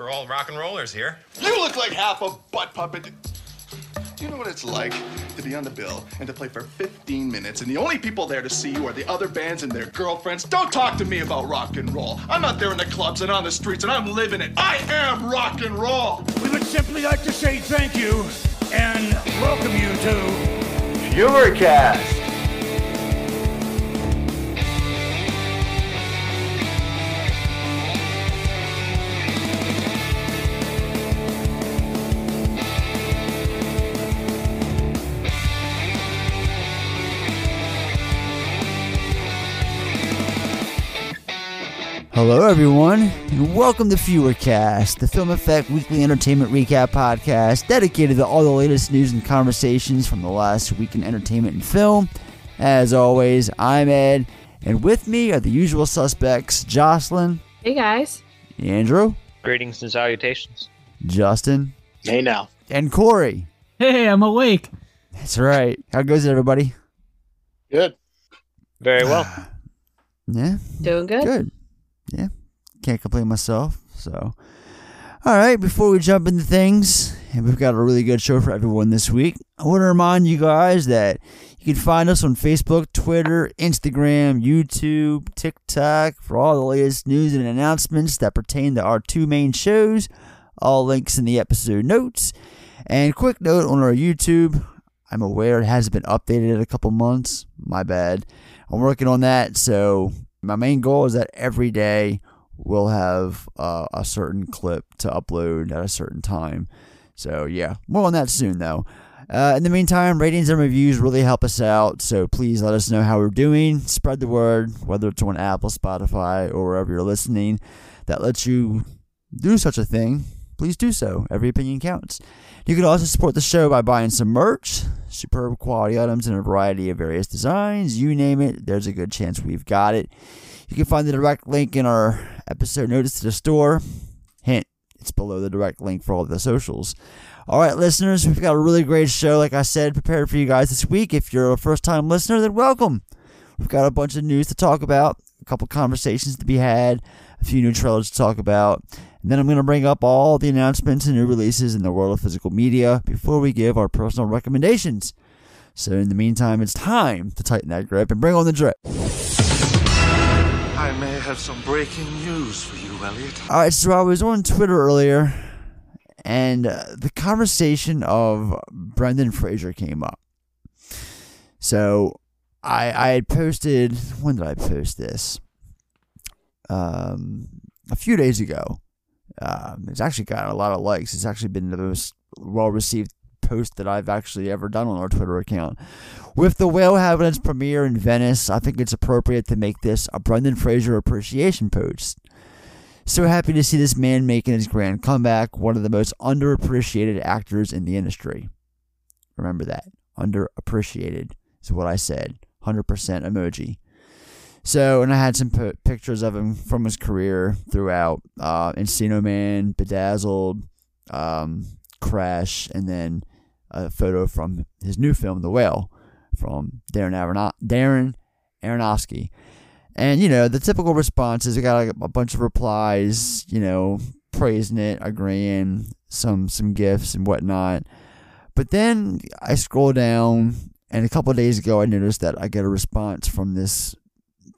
We're all rock and rollers here. You look like half a butt puppet. Do you know what it's like to be on the bill and to play for 15 minutes and the only people there to see you are the other bands and their girlfriends? Don't talk to me about rock and roll. I'm out there in the clubs and on the streets and I'm living it. I am rock and roll. We would simply like to say thank you and welcome you to Fewercast. Hello, everyone, and welcome to Fewercast, the Film Effect Weekly Entertainment Recap Podcast dedicated to all the latest news and conversations from the last week in entertainment and film. As always, I'm Ed, and with me are the usual suspects Jocelyn, Hey guys. Andrew, Greetings and salutations. Justin, Hey now. and Corey. Hey, I'm awake. That's right. How goes it, everybody? Good. Very well. Yeah, Doing good? good. Yeah, can't complain myself. So, all right, before we jump into things, and we've got a really good show for everyone this week, I want to remind you guys that you can find us on Facebook, Twitter, Instagram, YouTube, TikTok for all the latest news and announcements that pertain to our two main shows. All links in the episode notes. And quick note on our YouTube I'm aware it hasn't been updated in a couple months. My bad. I'm working on that. So, my main goal is that every day we'll have uh, a certain clip to upload at a certain time. So, yeah, more on that soon, though. Uh, in the meantime, ratings and reviews really help us out. So, please let us know how we're doing. Spread the word, whether it's on Apple, Spotify, or wherever you're listening that lets you do such a thing. Please do so. Every opinion counts. You can also support the show by buying some merch, superb quality items in a variety of various designs. You name it, there's a good chance we've got it. You can find the direct link in our episode notice to the store. Hint, it's below the direct link for all the socials. All right, listeners, we've got a really great show, like I said, prepared for you guys this week. If you're a first time listener, then welcome. We've got a bunch of news to talk about, a couple conversations to be had, a few new trailers to talk about. And then I'm going to bring up all the announcements and new releases in the world of physical media before we give our personal recommendations. So, in the meantime, it's time to tighten that grip and bring on the drip. I may have some breaking news for you, Elliot. All right, so I was on Twitter earlier, and uh, the conversation of Brendan Fraser came up. So I I had posted when did I post this? Um, a few days ago. Um, it's actually got a lot of likes. It's actually been the most well received post that I've actually ever done on our Twitter account. With the whale having its premiere in Venice, I think it's appropriate to make this a Brendan Fraser appreciation post. So happy to see this man making his grand comeback, one of the most underappreciated actors in the industry. Remember that. Underappreciated is what I said. 100% emoji. So, and I had some p- pictures of him from his career throughout uh, Encino Man, Bedazzled, um, Crash, and then a photo from his new film, The Whale, from Darren, Arono- Darren Aronofsky. And, you know, the typical responses, I got a, a bunch of replies, you know, praising it, agreeing, some some gifts and whatnot. But then I scroll down, and a couple days ago, I noticed that I get a response from this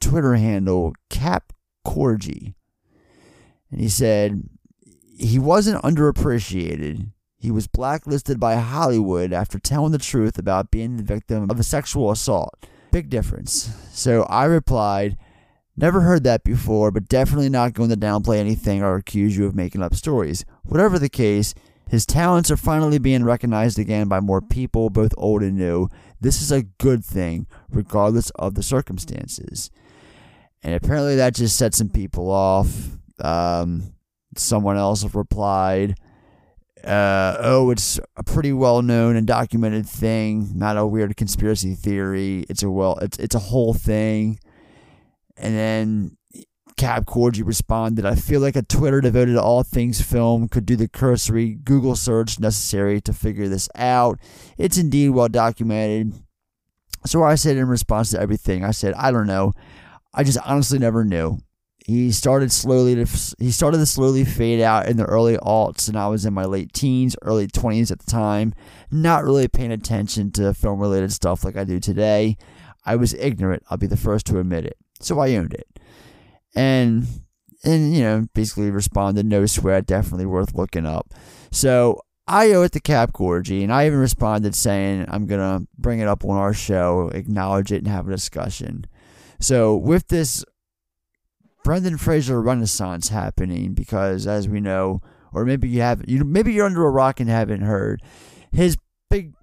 Twitter handle, Cap Corgi. And he said he wasn't underappreciated. He was blacklisted by Hollywood after telling the truth about being the victim of a sexual assault. Big difference. So I replied, Never heard that before, but definitely not going to downplay anything or accuse you of making up stories. Whatever the case, his talents are finally being recognized again by more people, both old and new. This is a good thing, regardless of the circumstances. And apparently that just set some people off. Um, someone else replied, uh, oh, it's a pretty well known and documented thing, not a weird conspiracy theory. It's a well, it's it's a whole thing. And then Cab Corgi responded, I feel like a Twitter devoted to all things film could do the cursory Google search necessary to figure this out. It's indeed well documented. So I said in response to everything, I said, I don't know. I just honestly never knew. he started slowly to he started to slowly fade out in the early alts, and I was in my late teens, early twenties at the time, not really paying attention to film related stuff like I do today. I was ignorant. I'll be the first to admit it. So I owned it, and and you know basically responded, no sweat, definitely worth looking up. So I owe it to Cap Gorgie, and I even responded saying I'm gonna bring it up on our show, acknowledge it, and have a discussion. So with this Brendan Fraser renaissance happening, because as we know, or maybe you have, you maybe you're under a rock and haven't heard, his big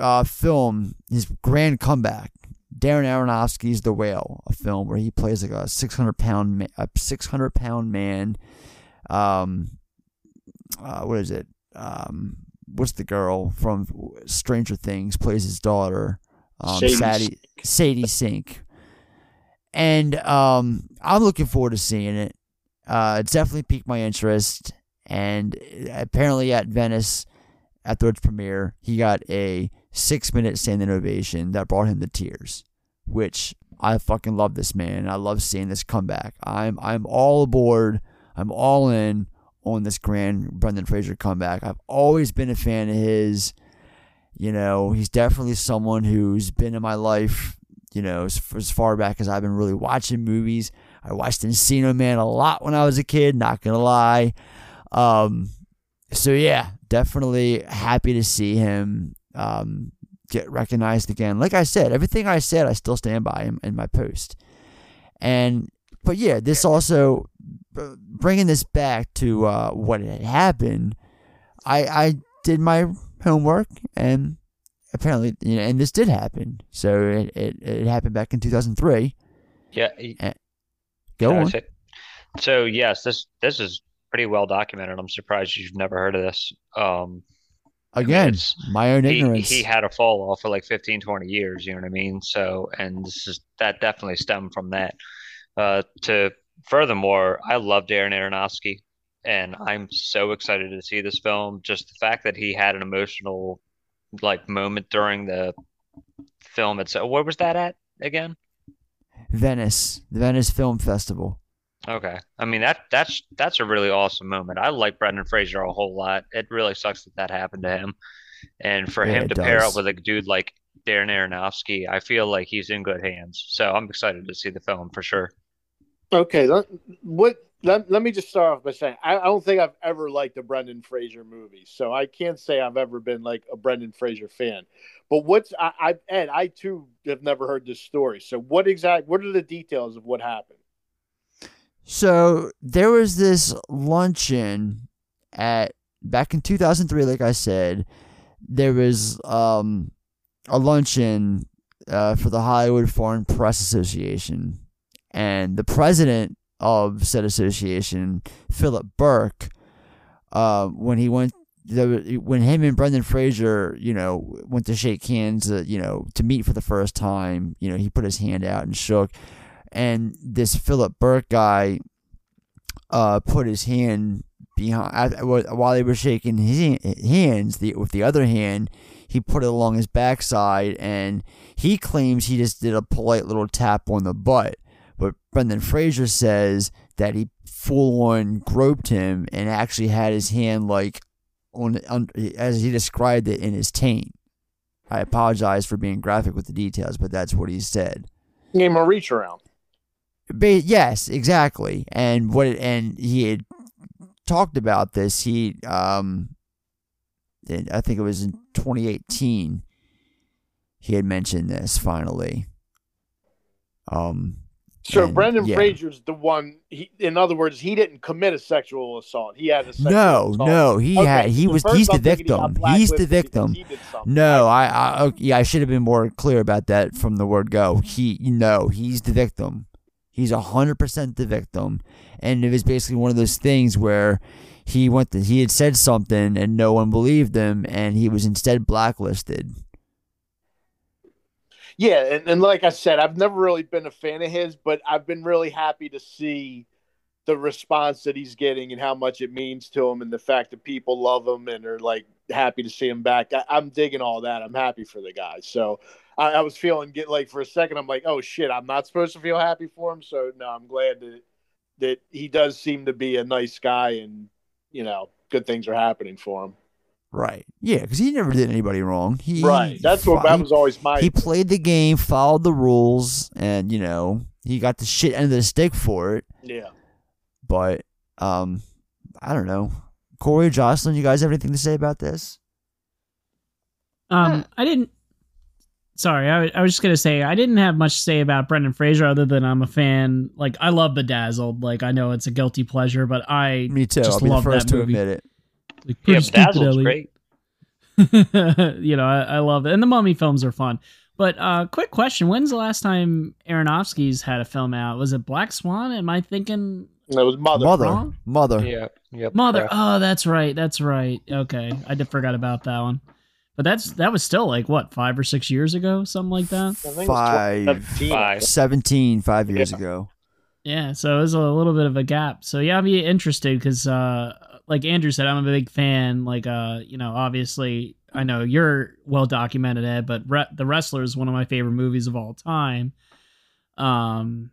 uh, film, his grand comeback, Darren Aronofsky's The Whale, a film where he plays like a 600 pound, a 600 pound man. Um, uh, what is it? Um, what's the girl from Stranger Things plays his daughter? Um, Sadie, Sadie Sink. And um, I'm looking forward to seeing it. Uh, it's definitely piqued my interest. And apparently at Venice, at the premiere, he got a six minute standing ovation that brought him to tears, which I fucking love this man. I love seeing this comeback. I'm I'm all aboard. I'm all in on this grand Brendan Fraser comeback. I've always been a fan of his. You know, he's definitely someone who's been in my life, you know, as, as far back as I've been really watching movies. I watched Encino Man a lot when I was a kid, not going to lie. Um, so, yeah, definitely happy to see him um, get recognized again. Like I said, everything I said, I still stand by in, in my post. And, but yeah, this also bringing this back to uh, what had happened. I I did my homework and apparently, you know, and this did happen. So it it, it happened back in two thousand three. Yeah. y- Go on. say- So yes, this this is pretty well documented. I'm surprised you've never heard of this. Um, Again, it's- my own he, ignorance. he had a fall off for like 15, 20 years, you know what I mean? So, and this is that definitely stemmed from that. Uh, to furthermore, I love Darren Aronofsky, and I'm so excited to see this film. Just the fact that he had an emotional like moment during the film itself. Where was that at again? Venice, the Venice Film Festival. Okay. I mean that that's that's a really awesome moment. I like Brendan Fraser a whole lot. It really sucks that that happened to him. And for Yeah, him it to pair up with a dude like Darren Aronofsky, I feel like he's in good hands. So I'm excited to see the film for sure. Okay, let, what? Let, let me just start off by saying I, I don't think I've ever liked a Brendan Fraser movie, so I can't say I've ever been like a Brendan Fraser fan. But what's I, I Ed? I too have never heard this story. So what exact? What are the details of what happened? So there was this luncheon at back in 2003, like I said. There was um, a luncheon uh, for the Hollywood Foreign Press Association, and the president of said association, Philip Berk, uh, when he went. Was- when him and Brendan Fraser, you know, went to shake hands, uh, you know, to meet for the first time, you know, he put his hand out and shook and this Philip Berk guy uh, put his hand behind while they were shaking his hands. The, with the other hand, he put it along his backside, and he claims he just did a polite little tap on the butt. But Brendan Fraser says that he full on groped him and actually had his hand like on, on as he described it in his taint. I apologize for being graphic with the details, but that's what he said. Him a reach around. Ba- yes, exactly. And what it, and he had talked about this. He um, I think it was in 2018. He had mentioned this finally. Um, So And, Brendan yeah. Fraser's the one. He, in other words, he didn't commit a sexual assault. He had a sexual no, assault. no, he Okay, had he so was he's the I'm thinking he got victim. He's the victim. he. No, I, I okay, yeah, I should have been more clear about that from the word go. He, no, he's the victim. He's a hundred percent the victim, and it was basically one of those things where he went to, he had said something and no one believed him, and he was instead blacklisted. Yeah, and, and like I said, I've never really been a fan of his, but I've been really happy to see the response that he's getting and how much it means to him, and the fact that people love him and are like happy to see him back. I, I'm digging all that. I'm happy for the guy. So I, I was feeling get like for a second, I'm like, oh shit, I'm not supposed to feel happy for him. So no, I'm glad that that he does seem to be a nice guy, and you know, good things are happening for him. Right. Yeah, because he never did anybody wrong. He right. That's what that was always my. He played the game, followed the rules, and you know he got the shit end of the stick for it. yeah. But um, I don't know. Corey, Jocelyn, you guys have anything to say about this? Um, I didn't. Sorry, I, I was just gonna say I didn't have much to say about Brendan Fraser other than I'm a fan. Like I love Bedazzled. Like I know it's a guilty pleasure, but I Me too. Just I'll be the love first that to movie. admit it. Like, Yeah, pretty stupid, Bedazzled's Ellie. great. you know, I, I love it, and the Mummy films are fun. But uh, quick question: When's the last time Aronofsky's had a film out? Was it Black Swan? Am I thinking That was mother. Mother, wrong? mother. Yeah. Yep. Mother? correct. Oh, that's right. That's right. Okay, I did forgot about that one. But that's that was still like what five or six years ago, something like that. I think it was Five. 2017. Five. 17, five years Yeah. ago. Yeah, so it was a little bit of a gap. So yeah, I'd be interested because, uh, like Andrew said, I'm a big fan. Like, uh, you know, obviously, I know you're well documented, Ed, but Re- The Wrestler is one of my favorite movies of all time. Um,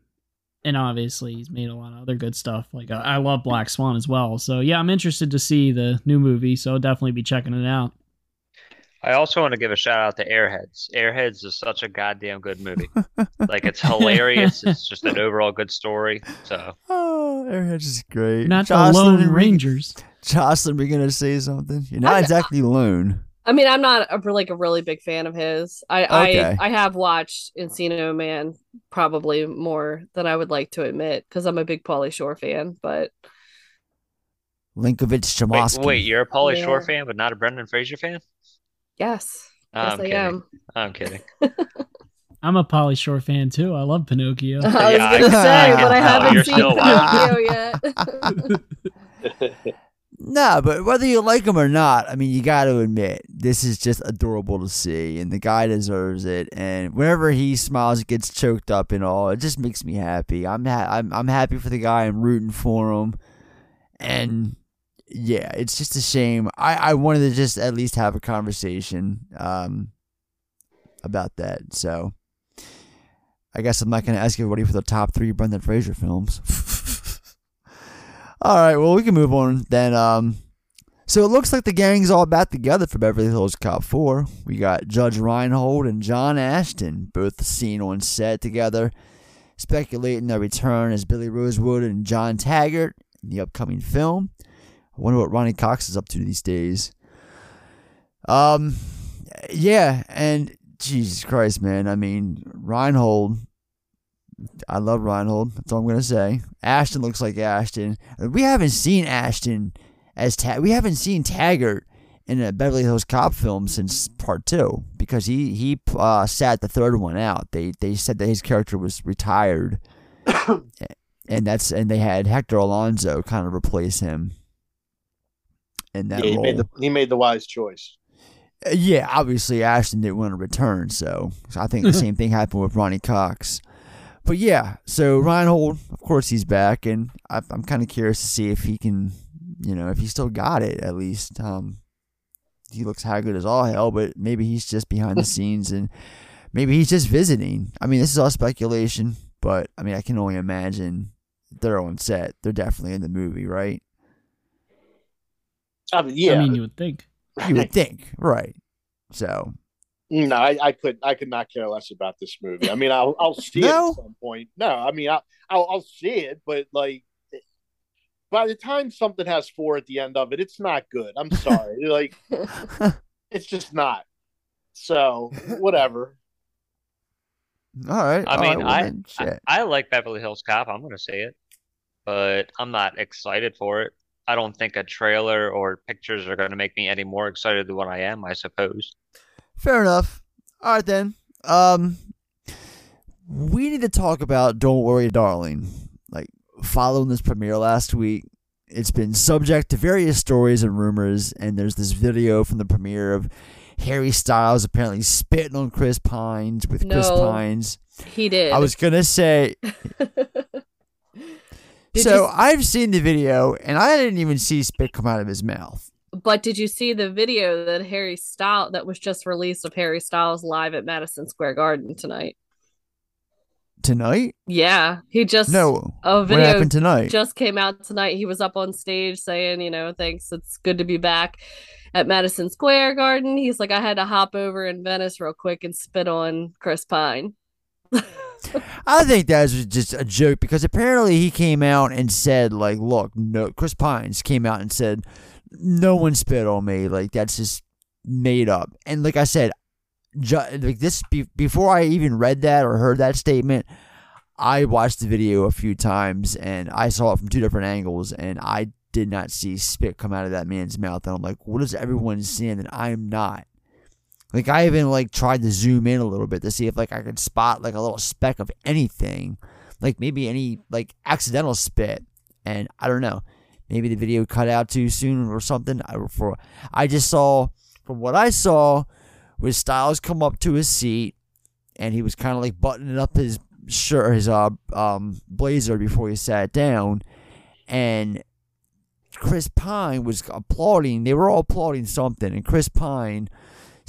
and obviously, he's made a lot of other good stuff. Like, uh, I love Black Swan as well. So yeah, I'm interested to see the new movie. So I'll definitely be checking it out. I also want to give a shout out to Airheads. Airheads is such a goddamn good movie. Like it's hilarious. It's just an overall good story. So Oh, Airheads is great. Not Jocelyn, the Lone Rangers. Jocelyn, we're gonna say something. You're not I'm- exactly lone. I mean, I'm not a, like a really big fan of his. I Okay. I, I have watched Encino Man probably more than I would like to admit because I'm a big Pauly Shore fan. But Linkovich wait, Chomosky. wait, you're a Pauly Yeah. Shore fan, but not a Brendan Fraser fan? Yes, Oh, yes I'm I kidding. am. I'm kidding. I'm a Pauly Shore fan too. I love Pinocchio. I was Yeah, gonna say, I but I can haven't You're seen still Pinocchio yet. No, but whether you like him or not, I mean, you got to admit this is just adorable to see, and the guy deserves it. And whenever he smiles, it gets choked up and all, it just makes me happy. I'm ha- I'm I'm happy for the guy. I'm rooting for him, and yeah, it's just a shame. I I wanted to just at least have a conversation um about that. So I guess I'm not going to ask everybody for the top three Brendan Fraser films. All right, well, we can move on then. Um, so it looks like the gang's all back together for Beverly Hills Cop 4. We got Judge Reinhold and John Ashton both seen on set together, speculating their return as Billy Rosewood and John Taggart in the upcoming film. I wonder what Ronny Cox is up to these days. Um, yeah, and Jesus Christ, man. I mean, Reinhold. I love Reinhold. That's all I'm gonna say. Ashton looks like Ashton. We haven't seen Ashton as Ta- we haven't seen Taggart in a Beverly Hills Cop film since part two because he he uh, sat the third one out. They they said that his character was retired, and that's and they had Hector Elizondo kind of replace him in that Yeah, he role. made the he made the wise choice. Uh, Yeah, obviously Ashton didn't want to return, so, so I think the same thing happened with Ronny Cox. But yeah, so Reinhold, of course, he's back, and I, I'm kind of curious to see if he can, you know, if he still got it at least. Um, he looks haggard as all hell, but maybe he's just behind the scenes, and maybe he's just visiting. I mean, this is all speculation, but I mean, I can only imagine they're on set. They're definitely in the movie, right? I mean, yeah, I mean, you would think. You would think, right? So no, I, I could I could not care less about this movie. I mean, I'll I'll see it at some point. No, I mean, I, I'll I'll see it, but like by the time something has four at the end of it, it's not good. I'm sorry, like it's just not. So whatever. all right. I all mean, right, well I, I. I like Beverly Hills Cop. I'm gonna say it, but I'm not excited for it. I don't think a trailer or pictures are gonna make me any more excited than what I am. I suppose. Fair enough. All right then. Um, we need to talk about "Don't Worry, Darling." Like following this premiere last week, it's been subject to various stories and rumors, and there's this video from the premiere of Harry Styles apparently spitting on Chris Pines with Chris No. Pines. he did. I was gonna say. Did so you- I've seen the video, and I didn't even see spit come out of his mouth. But did you see the video that Harry Styles that was just released of Harry Styles live at Madison Square Garden tonight? Tonight? Yeah, he just No. a What video happened tonight? just came out tonight. He was up on stage saying, you know, thanks, it's good to be back at Madison Square Garden. He's like, I had to hop over in Venice real quick and spit on Chris Pine. I think that was just a joke because apparently he came out and said, like, look, no, Chris Pines came out and said, no one spit on me. Like, that's just made up. And like I said, ju- like this, be- before I even read that or heard that statement, I watched the video a few times and I saw it from two different angles and I did not see spit come out of that man's mouth. And I'm like, what is everyone seeing that I'm not? Like I even like tried to zoom in a little bit to see if like I could spot like a little speck of anything, like maybe any like accidental spit, and I don't know, maybe the video cut out too soon or something. I for I just saw from what I saw was Styles come up to his seat, and he was kind of like buttoning up his shirt, his uh um blazer before he sat down, and Chris Pine was applauding. They were all applauding something, and Chris Pine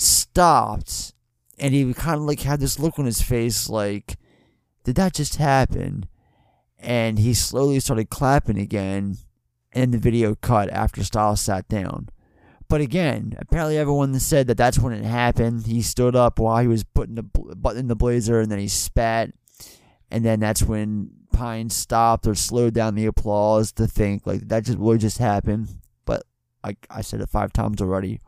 stopped and he kind of like had this look on his face like did that just happen? And he slowly started clapping again and the video cut after Styles sat down. But again apparently everyone said that that's when it happened. He stood up while he was putting the button in the blazer and then he spat. And then that's when Pine stopped or slowed down the applause to think like that just would just happen but I, I said it five times already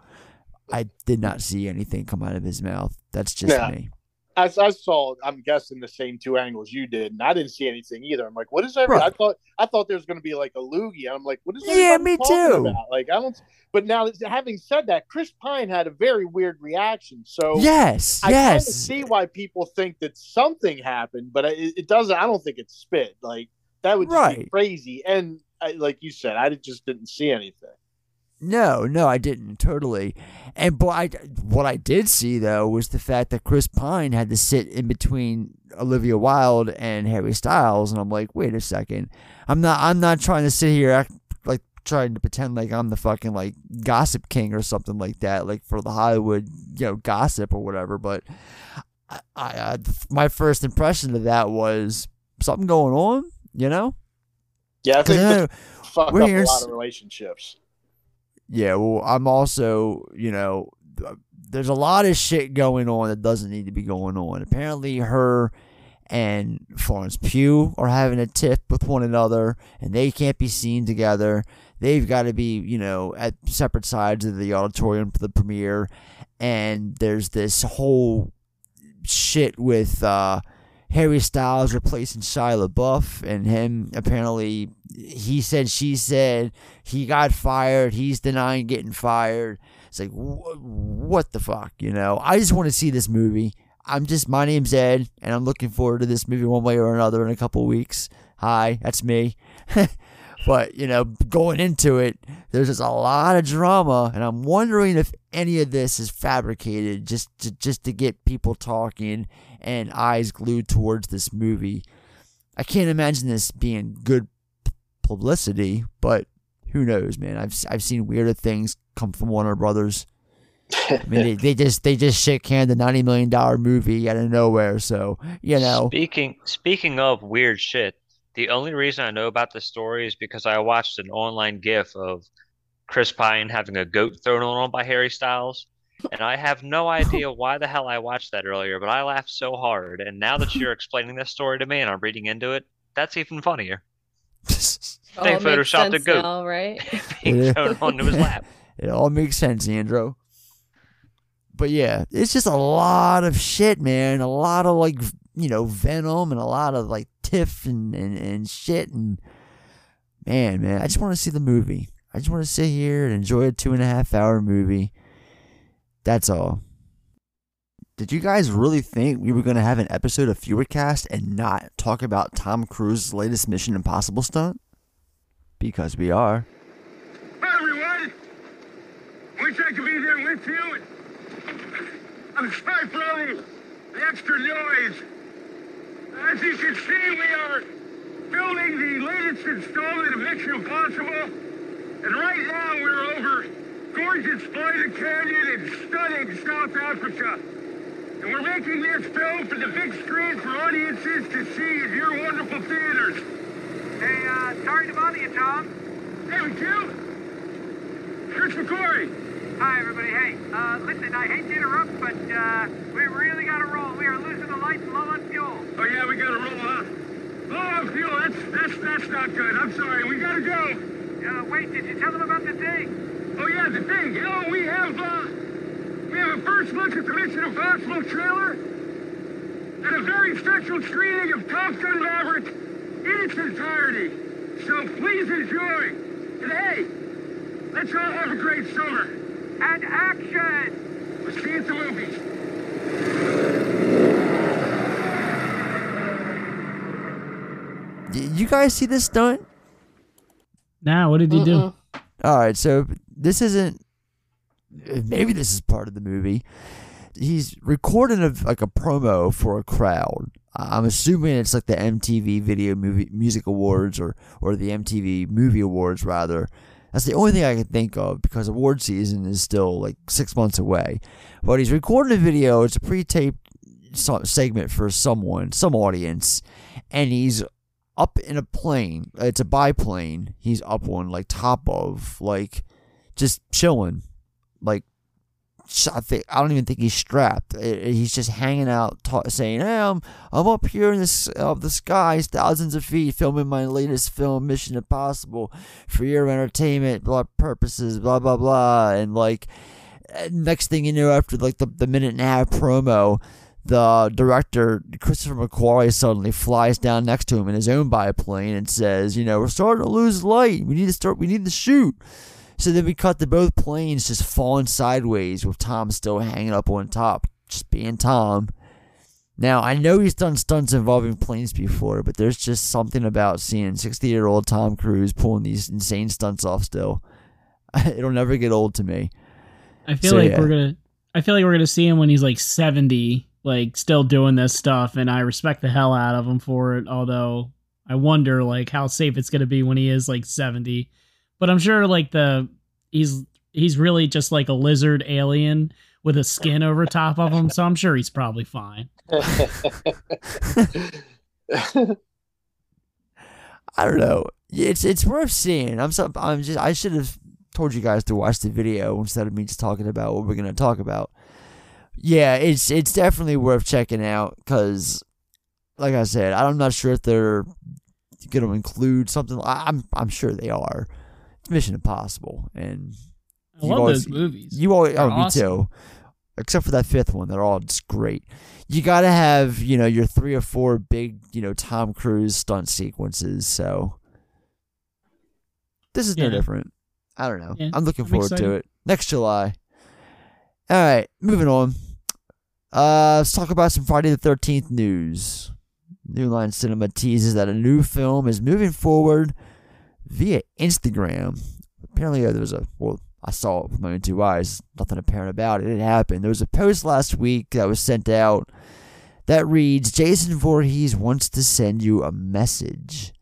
I did not see anything come out of his mouth. That's just Yeah. me. As I saw, I'm guessing the same two angles you did, and I didn't see anything either. I'm like, what is that? Right. I thought I thought there was going to be like a loogie. and I'm like, what is that? Yeah, me too. About? Like, I don't. But now, having said that, Chris Pine had a very weird reaction. So Yes, I yes. see why people think that something happened, but it, it doesn't. I don't think it's spit. Like that would just be crazy. And I, like you said, I just didn't see anything. No, no, I didn't totally. And but I, what I did see though was the fact that Chris Pine had to sit in between Olivia Wilde and Harry Styles, and I'm like, wait a second, I'm not, I'm not trying to sit here act like trying to pretend like I'm the fucking like gossip king or something like that, like for the Hollywood, you know, gossip or whatever. But I, I, my first impression of that was something going on, you know. Yeah, I think I know- fucked up here a lot of relationships. Yeah, well, I'm also, you know, there's a lot of shit going on that doesn't need to be going on. Apparently, her and Florence Pugh are having a tiff with one another, and they can't be seen together. They've got to be, you know, at separate sides of the auditorium for the premiere. And there's this whole shit with uh, Harry Styles replacing Shia LaBeouf, and him apparently he said, she said, he got fired. He's denying getting fired. It's like, wh- what the fuck, you know? I just want to see this movie. I'm just, my name's Ed, and I'm looking forward to this movie one way or another in a couple weeks. Hi, that's me. but, you know, going into it, there's just a lot of drama, and I'm wondering if any of this is fabricated just to, just to get people talking and eyes glued towards this movie. I can't imagine this being good publicity, but who knows, man? I've I've seen weirder things come from Warner Brothers. I mean, they, they just they just shit canned the ninety million dollar movie out of nowhere. So you know, Speaking speaking of weird shit, the only reason I know about this story is because I watched an online GIF of Chris Pine having a goat thrown on him by Harry Styles, and I have no idea why the hell I watched that earlier, but I laughed so hard. And now that you're explaining this story to me and I'm reading into it, that's even funnier. Oh, They photoshopped a goat. now, right? Being thrown onto his lap. it all makes sense, Andrew. But yeah, it's just a lot of shit, man. A lot of like you know venom and a lot of like tiff and and, and shit and man, man. I just want to see the movie. I just want to sit here and enjoy a two and a half hour movie. That's all. Did you guys really think we were going to have an episode of Fewercast and not talk about Tom Cruise's latest Mission Impossible stunt? Because we are. Hi, everyone. Wish I could be there with you. I'm sorry for all the, extra noise. As you can see, we are building the latest installment of Mission Impossible. And right now, we're over gorgeous Spider Canyon in stunning South Africa. And we're making this film for the big screen for audiences to see in your wonderful theaters. Hey, uh, sorry to bother you, Tom. Hey, McQ. Chris McQuarrie. Hi, everybody. Hey, uh, listen, I hate to interrupt, but, uh, we really gotta roll. We are losing the lights low on fuel. Oh, yeah, we gotta roll, huh? Low on fuel, that's, that's, that's not good. I'm sorry, we gotta go. Uh, wait, did you tell them about the thing? Oh, yeah, the thing. You know, we have, uh, we have a first look at the Mission Impossible trailer and a very special screening of Top Gun Maverick in its entirety. So please enjoy. And hey, let's all have a great summer. And action! We'll see you the movies. You guys see this stunt? Now, what did he do? All right, so this isn't. Maybe this is part of the movie. He's recording a, like a promo for a crowd. I'm assuming it's like the MTV Video Movie Music Awards or or the MTV Movie Awards rather. That's the only thing I can think of because award season is still like six months away. But he's recording a video. It's a pre-taped segment for someone, some audience, and he's up in a plane. It's a biplane. He's up on like top of like just chilling, like I think I don't even think he's strapped. He's just hanging out, ta- saying, "Hey, I'm I'm up here in this of the skies, thousands of feet, filming my latest film, Mission Impossible, for your entertainment, blah purposes, blah blah blah." And like next thing you know, after like the the minute and a half promo. The director, Christopher McQuarrie, suddenly flies down next to him in his own biplane and says, "You know, we're starting to lose light. We need to start. We need to shoot." So then we cut to both planes just falling sideways with Tom still hanging up on top, just being Tom. Now, I know he's done stunts involving planes before, but there's just something about seeing 60 year old Tom Cruise pulling these insane stunts off still. It'll never get old to me. I feel So, like yeah. we're gonna. I feel like we're gonna see him when he's like seventy, like still doing this stuff, and I respect the hell out of him for it. Although I wonder like how safe it's gonna be when he is like seventy. But I'm sure like the he's he's really just like a lizard alien with a skin over top of him, so I'm sure he's probably fine. I don't know. It's it's worth seeing. I'm so, I'm just I should have told you guys to watch the video instead of me just talking about what we're gonna talk about. Yeah, it's it's definitely worth checking out because, like I said, I'm not sure if they're gonna include something. I- I'm I'm sure they are. Mission Impossible, and I love always- those movies. you always They're oh me too. Except for that fifth one, they're all just great. You gotta have you know your three or four big you know Tom Cruise stunt sequences. So this is no different. I don't know. Yeah, I'm looking I'm forward to it next July. All right, moving on. Uh, let's talk about some Friday the Thirteenth news. New Line Cinema teases that a new film is moving forward via Instagram. Apparently, uh, there was a well, I saw it with my own two eyes. Nothing apparent about it. It happened. There was a post last week that was sent out that reads: Jason Voorhees wants to send you a message.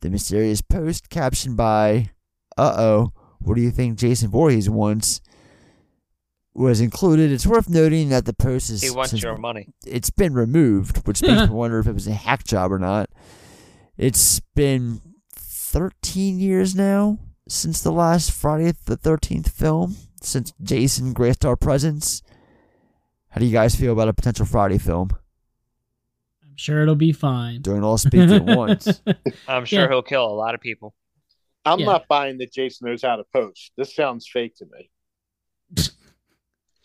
The mysterious post captioned by "Uh oh, what do you think Jason Voorhees wants?" was included. It's worth noting that the post is He wants since- your money. it's been removed, which makes me wonder if it was a hack job or not. It's been 13 years now since the last Friday the 13th film, since Jason graced our presence. How do you guys feel about a potential Friday film? I'm sure it'll be fine. Don't all speak at once. I'm sure Yeah. he'll kill a lot of people. I'm Yeah. not buying that Jason knows how to post. This sounds fake to me.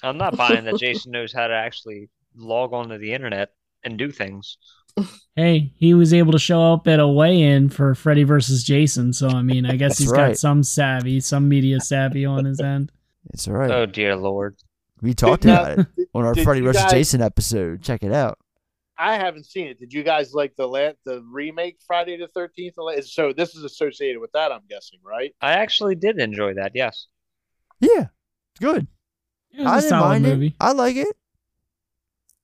I'm not buying that Jason knows how to actually log onto the internet and do things. Hey, he was able to show up at a weigh-in for Freddy versus Jason, so I mean, I guess That's he's right. got some savvy, some media savvy on his end. It's all right. Oh dear lord. we talked Did- about it on our Freddy you vs. guys- Jason episode. Check it out. I haven't seen it. Did you guys like the la- the remake Friday the Thirteenth? So this is associated with that, I'm guessing, right? I actually did enjoy that, yes. Yeah, it's good. It was I a didn't solid mind movie. it. I like it.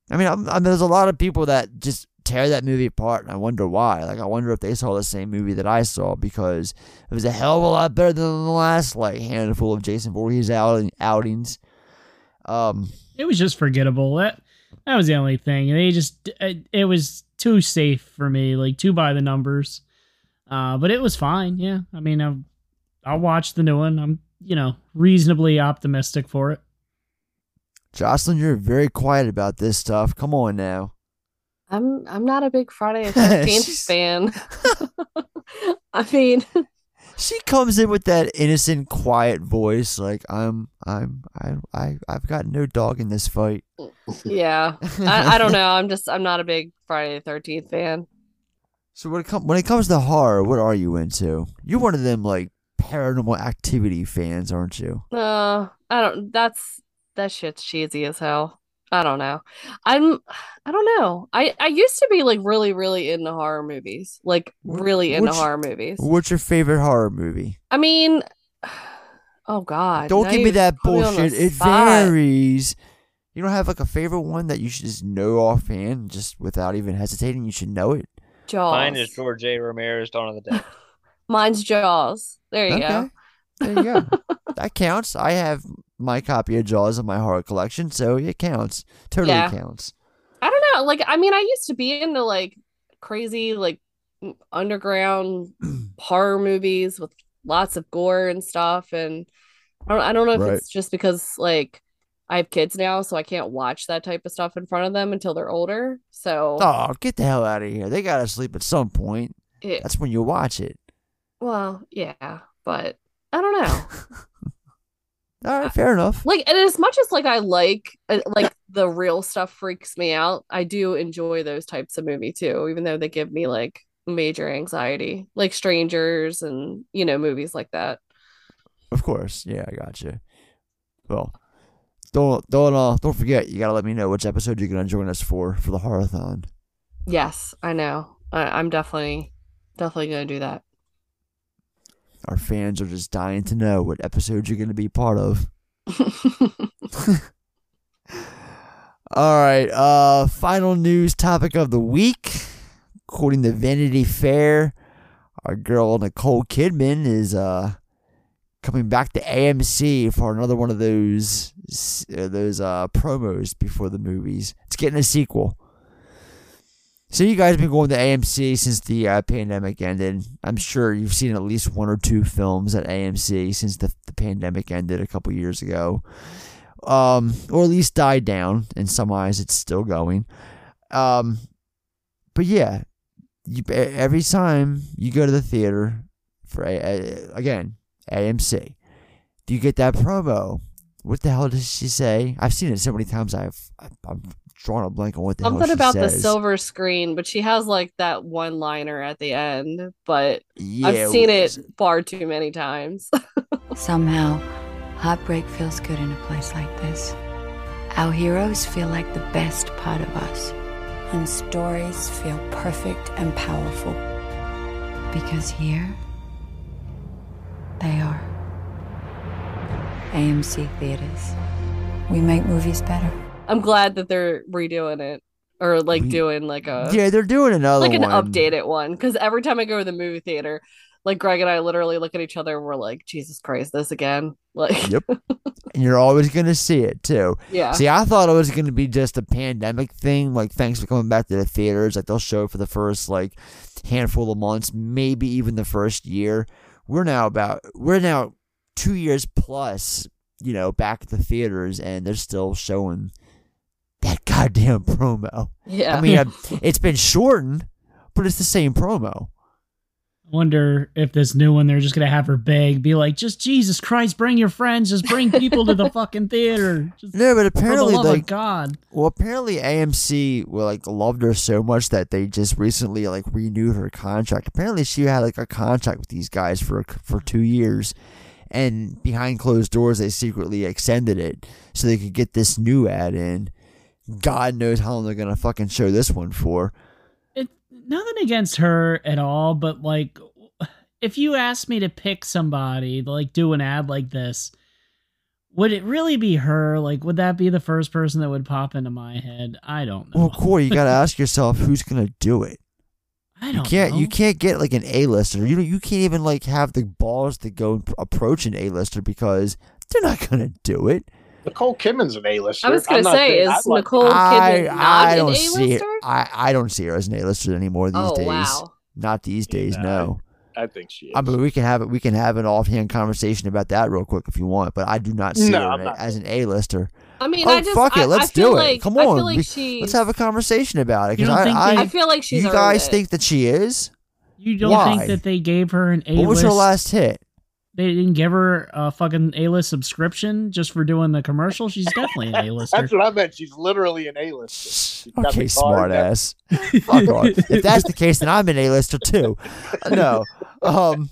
I mean, I'm, I'm, there's a lot of people that just tear that movie apart, and I wonder why. Like, I wonder if they saw the same movie that I saw because it was a hell of a lot better than the last like handful of Jason Voorhees out, outings. Um, It was just forgettable. That That was the only thing. They just it, it was too safe for me, like too by the numbers. Uh, but it was fine. Yeah, I mean, I'll, I'll watch the new one. I'm you know reasonably optimistic for it. Jocelyn, you're very quiet about this stuff. Come on now. I'm I'm not a big Friday the Thirteenth fan. I mean, She comes in with that innocent, quiet voice, like I'm, I'm, I, I, I've got no dog in this fight. yeah, I, I don't know. I'm just I'm not a big Friday the Thirteenth fan. So when it comes when it comes to horror, what are you into? You're one of them like paranormal activity fans, aren't you? Uh, I don't. That's that shit's cheesy as hell. I don't know. I'm. I don't know. I I used to be like really really into horror movies, like really into which- horror movies. What's your favorite horror movie? I mean, oh god, Don't now give me that put me bullshit. It spot. varies. You don't have like a favorite one that you should just know offhand, just without even hesitating. You should know it. Jaws. Mine is George A. Romero's Dawn of the Dead. Mine's Jaws. There you go. There you go. that counts. I have my copy of Jaws in my horror collection, so it counts. Totally Yeah. counts. I don't know. Like, I mean, I used to be into like crazy, like underground horror movies with lots of gore and stuff. And I don't, I don't know if Right. it's just because like I have kids now, so I can't watch that type of stuff in front of them until they're older. So, Oh, get the hell out of here. They gotta sleep at some point. it, That's when you watch it. well, yeah, but I don't know. All right, fair enough. like and as much as like i like uh, like the real stuff freaks me out i do enjoy those types of movie too even though they give me like major anxiety like strangers and you know movies like that Of course. Yeah, I got you. Well, don't don't uh, don't forget. You gotta let me know which episode you're gonna join us for for the horathon. yes i know I, i'm definitely definitely gonna do that Our fans are just dying to know what episode you're gonna be part of. All right. Uh, final news topic of the week. According to Vanity Fair, our girl Nicole Kidman is uh coming back to AMC for another one of those uh, those uh promos before the movies. It's getting a sequel. So you guys have been going to AMC since the uh, pandemic ended. I'm sure you've seen at least one or two films at AMC since the, the pandemic ended a couple years ago um, or at least died down. In some eyes, it's still going. Um, but yeah, you, every time you go to the theater for a, a, again AMC, do you get that promo? What the hell does she say? I've seen it so many times. I've I'm drawing a blank on what the hell something she about the silver screen but she has like that one liner at the end but Yeah, i've seen what it is far too many times Somehow, heartbreak feels good in a place like this. Our heroes feel like the best part of us. And stories feel perfect and powerful. Because here, they are. AMC Theaters. We make movies better. I'm glad that they're redoing it or like doing like a Yeah, they're doing another like an one. updated one because every time I go to the movie theater, like Greg and I literally look at each other and we're like, Jesus Christ, this again. Like, Yep. and you're always gonna see it too. yeah, See, I thought it was gonna be just a pandemic thing. Like, thanks for coming back to the theaters. Like, they'll show for the first like handful of months, maybe even the first year. We're now about we're now two years plus, you know, back at the theaters, and they're still showing that goddamn promo. yeah. I mean, it's been shortened, but it's the same promo. I wonder if this new one they're just gonna have her beg, be like, just Jesus Christ, bring your friends, just bring people to the fucking theater. Just No, but for the apparently, love of like, God. Well, apparently AMC well, like loved her so much that they just recently like renewed her contract. Apparently, she had like a contract with these guys for for two years, and behind closed doors, they secretly extended it so they could get this new ad in. God knows how long they're gonna fucking show this one for. It nothing against her at all, but like, if you asked me to pick somebody to like do an ad like this, would it really be her? Like, would that be the first person that would pop into my head? I don't know. Well, Corey, you gotta ask yourself who's gonna do it. I You don't can't know. you can't get like an A-lister. You you can't even like have the balls to go approach an A-lister because they're not gonna do it. Nicole Kidman's an A-lister. I was gonna say, saying- is I like- Nicole I Kidman not I an don't see A-lister? her. I I don't see her as an A-lister anymore these Oh days. wow. Not these days. Yeah, no. I think she is. I mean, we can have it. We can have an offhand conversation about that real quick if you want. But I do not see No, her not. as an A-lister. I mean, oh I just fuck it, let's I feel do it. like, Come I on, feel like we- she's. let's have a conversation about it. Because I, I I feel like she's. you guys it. think that she is. You don't Why? think that they gave her an A What was her last hit? They didn't give her a fucking A list subscription just for doing the commercial. She's definitely an A lister. That's what I meant. She's literally an A-lister. Okay, the smart ass. Fuck off. If that's the case, then I'm an A-lister too. No. Um.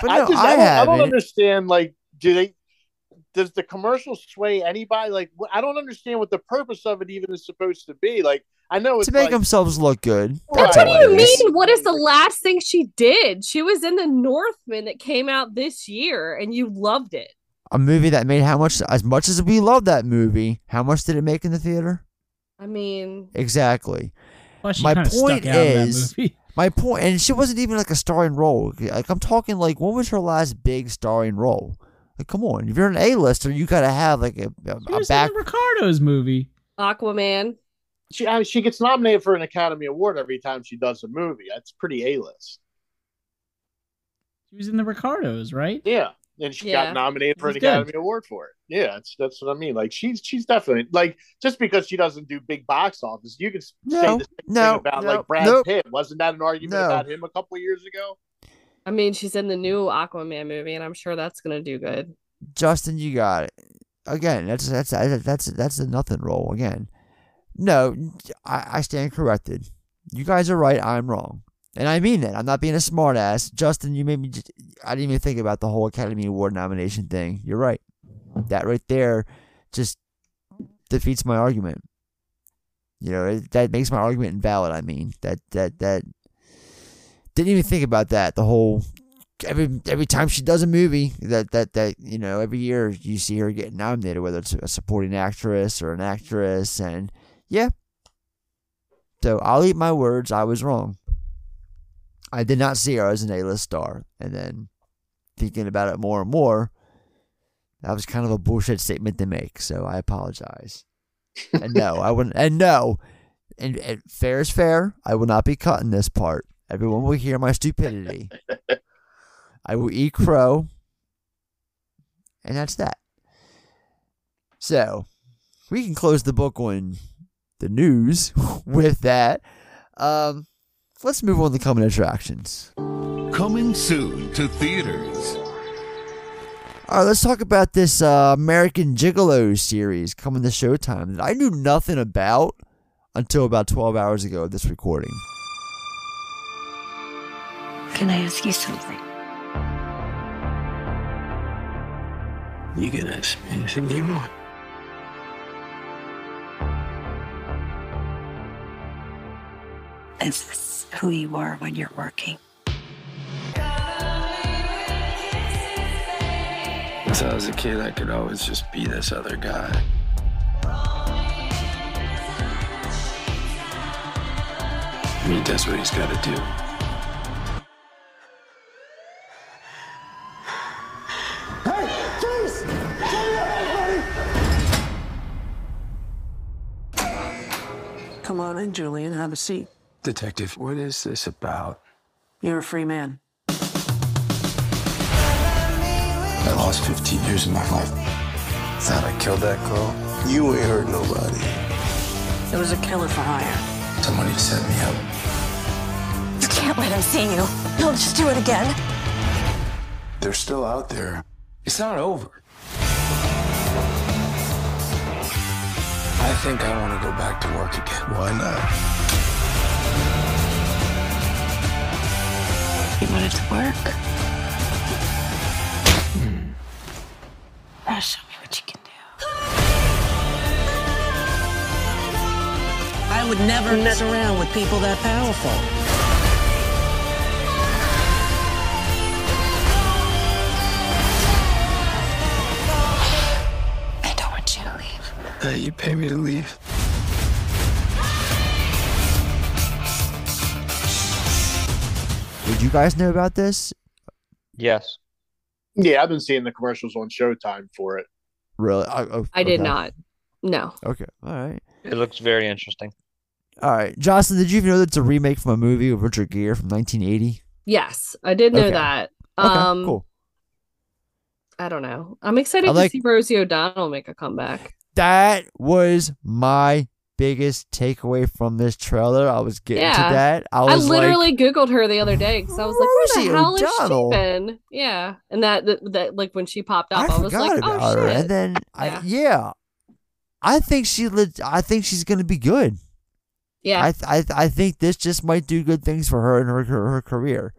But I no, just I, I, don't, I don't haven't. understand. Like, do they? Does the commercial sway anybody? Like, I don't understand what the purpose of it even is supposed to be. Like, I know it's to make like, themselves look good. Right. That's What do you mean? What is the last thing she did? She was in the Northman that came out this year, and you loved it. A movie that made how much? As much as we love that movie, how much did it make in the theater? I mean, Exactly. Plus, she My point stuck out of that is- movie. My point, and she wasn't even like a starring role. Like I'm talking, like when was her last big starring role? Like, come on, if you're an A-lister, you gotta have like a, a, She a back. in the Ricardos movie. Aquaman. She, I mean, she gets nominated for an Academy Award every time she does a movie. That's pretty A-list. She was in the Ricardos, right? Yeah, and she Yeah. got nominated for an good. Academy Award for it. Yeah, that's that's what I mean. Like, she's she's definitely like just because she doesn't do big box office, you could say No, the same no, thing about no, like Brad nope. Pitt. Wasn't that an argument No. about him a couple years ago? I mean, she's in the new Aquaman movie, and I'm sure that's gonna do good. Justin, you got it. Again, that's that's that's that's a nothing role. Again, no, I, I stand corrected. You guys are right. I'm wrong, and I mean that. I'm not being a smartass. Justin, you made me. Just, I didn't even think about the whole Academy Award nomination thing. You're right. That right there just defeats my argument. You know it, that makes my argument invalid. I mean that that that didn't even think about that. The whole every every time she does a movie that that that you know every year you see her getting nominated whether it's a supporting actress or an actress and yeah. So i'll eat my words. I was wrong. I did not see her as an a-list star. And then thinking about it more and more that was kind of a bullshit statement to make. So i apologize. And no i wouldn't and no. And, and fair is fair. I will not be cutting this part. Everyone will hear my stupidity. I will eat crow. And that's that. So, we can close the book on the news with that. Um, let's move on to coming attractions. Coming soon to theaters. All right, let's talk about this uh, American Gigolo series coming to Showtime that I knew nothing about until about 12 hours ago of this recording. Can I ask you something? You can ask me anything you want. Is this who you are when you're working? Since I was a kid, I could always just be this other guy. He does what he's got to do. Hey, please! Come on in, Julian. Have a seat. Detective, what is this about? You're a free man. I lost 15 years of my life. Thought I killed that girl. You ain't hurt nobody. It was a killer for hire. Somebody set me up. You can't let him see you. He'll just do it again. They're still out there. It's not over. I think I want to go back to work again. Why not? You wanted to work? Now show me what you can do. I would never mess around with people that powerful. I don't want you to leave. Uh, you pay me to leave. Did you guys know about this? Yes. Yeah, I've been seeing the commercials on Showtime for it. Really? I, oh, I did okay. not. No. Okay. All right. It looks very interesting. All right. Jocelyn, did you even know that's a remake from a movie with Richard Gere from 1980? Yes, I did know Okay. that. Okay, Um, cool. I don't know. I'm excited I like- to see Rosie O'Donnell make a comeback. That was my biggest takeaway from this trailer. I was getting Yeah. to that. I was I, was literally like, Googled her the other day because I was like, "Where the hell O'Donnell. is she been?" Yeah, and that, that that like when she popped up, I I, was like, oh, about "Oh her. shit!" And then, Yeah. I, yeah, I think she. lit- I think she's gonna be good. yeah, I, th- I, th- I think this just might do good things for her and her her, her career.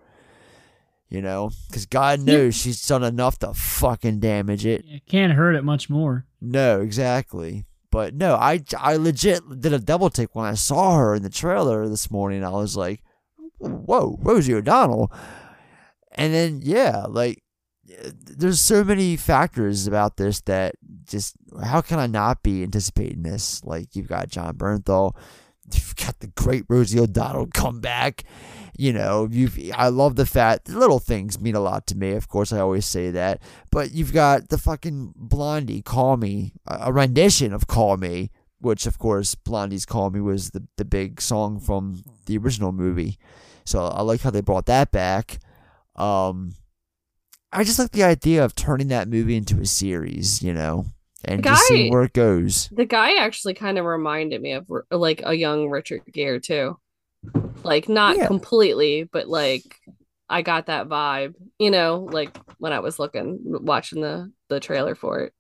You know, because God knows she's done enough to fucking damage it. It can't hurt it much more. No, exactly. But no, I, I legit did a double take when I saw her in the trailer this morning. I was like, whoa, Rosie O'Donnell. And then, yeah, like, there's so many factors about this that just, how can I not be anticipating this? Like, you've got Jon Bernthal, you've got the great Rosie O'Donnell come back. You know, you've I love the fact little things mean a lot to me. Of course, I always say that. But you've got the fucking Blondie "Call Me," a rendition of "Call Me," which of course Blondie's "Call Me" was the the big song from the original movie. So I like how they brought that back. Um, I just like the idea of turning that movie into a series, you know, and The just seeing where it goes. the guy actually kind of reminded me of like a young Richard Gere too, like not Yeah. completely, but like I got that vibe, you know, like when I was looking watching the the trailer for it.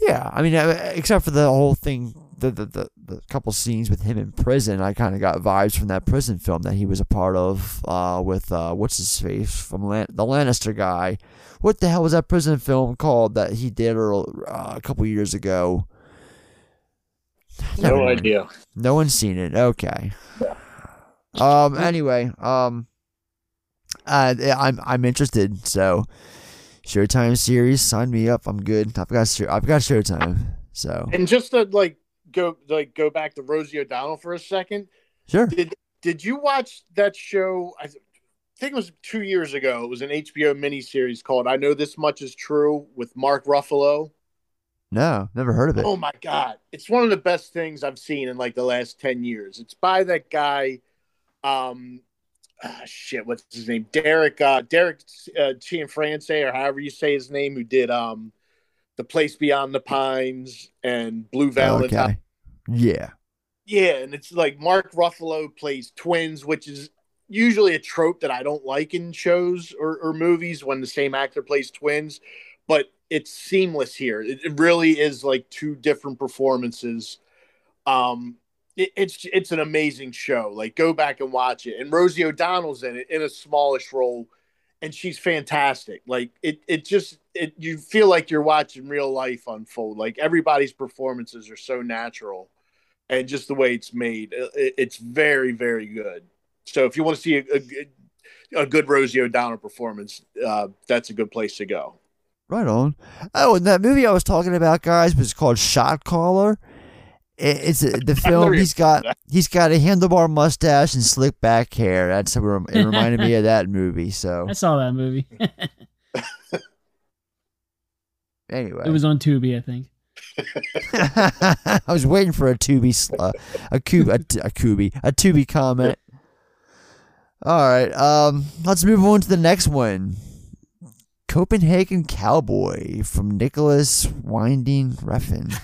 Yeah, I mean, uh, except for the whole thing, the the, the, the couple scenes with him in prison, I kind of got vibes from that prison film that he was a part of uh, with uh, what's his face from Lan- the Lannister guy. What the hell was that prison film called that he did uh, a couple years ago? Never No mind. idea. No one's seen it. Okay. Um. Anyway. Um. Uh. I'm I'm interested. So, Showtime series, sign me up. I'm good. I've got I've got Showtime. So And just to like go like go back to Rosie O'Donnell for a second. sure. Did did you watch that show? I think it was two years ago. It was an HBO miniseries called "I Know This Much Is True" with Mark Ruffalo. No, never heard of it. Oh my god, it's one of the best things I've seen in like the last ten years. It's by that guy, um, ah, shit, what's his name? Derek, uh, Derek uh, Cianfrance, or however you say his name, who did um, the Place Beyond the Pines and Blue Valentine. okay. Yeah. Yeah, and it's like Mark Ruffalo plays twins, which is usually a trope that I don't like in shows or, or movies when the same actor plays twins, but it's seamless here. It, it really is like two different performances. Um, it, it's it's an amazing show. Like go back and watch it. And Rosie O'Donnell's in it in a smallish role, and she's fantastic. Like it it just it you feel like you're watching real life unfold. Like everybody's performances are so natural and just the way it's made, it, it's very, very good. So if you want to see a, a, good- a good Rosie O'Donnell performance, uh, that's a good place to go. Right on. Oh, and that movie I was talking about, guys, was called Shot Caller. It's the film. He's got he's got a handlebar mustache and slick back hair. That's what it reminded me of that movie. So I saw that movie. anyway, it was on Tubi, I think. I was waiting for a Tubi, sl- uh, a cube, a, t- a Kubi, a Tubi comment. All right, um, let's move on to the next one. Copenhagen Cowboy from Nicolas Winding Refn.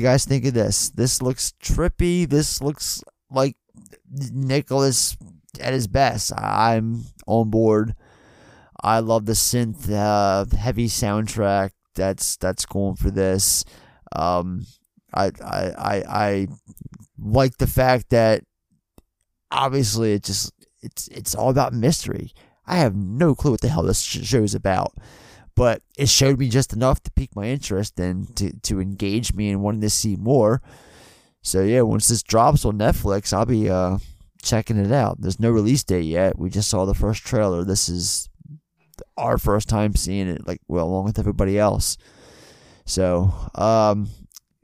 You guys think of this? This looks trippy. This looks like Nicolas at his best. I'm on board. I love the synth uh, heavy soundtrack that's that's going for this. Um, I, I I I like the fact that obviously it just it's it's all about mystery. I have no clue what the hell this sh- show is about, but it showed me just enough to pique my interest and to to engage me and wanting to see more. So yeah, once this drops on Netflix, I'll be uh checking it out. There's no release date yet. We just saw the first trailer. This is our first time seeing it, like well, along with everybody else. So, um,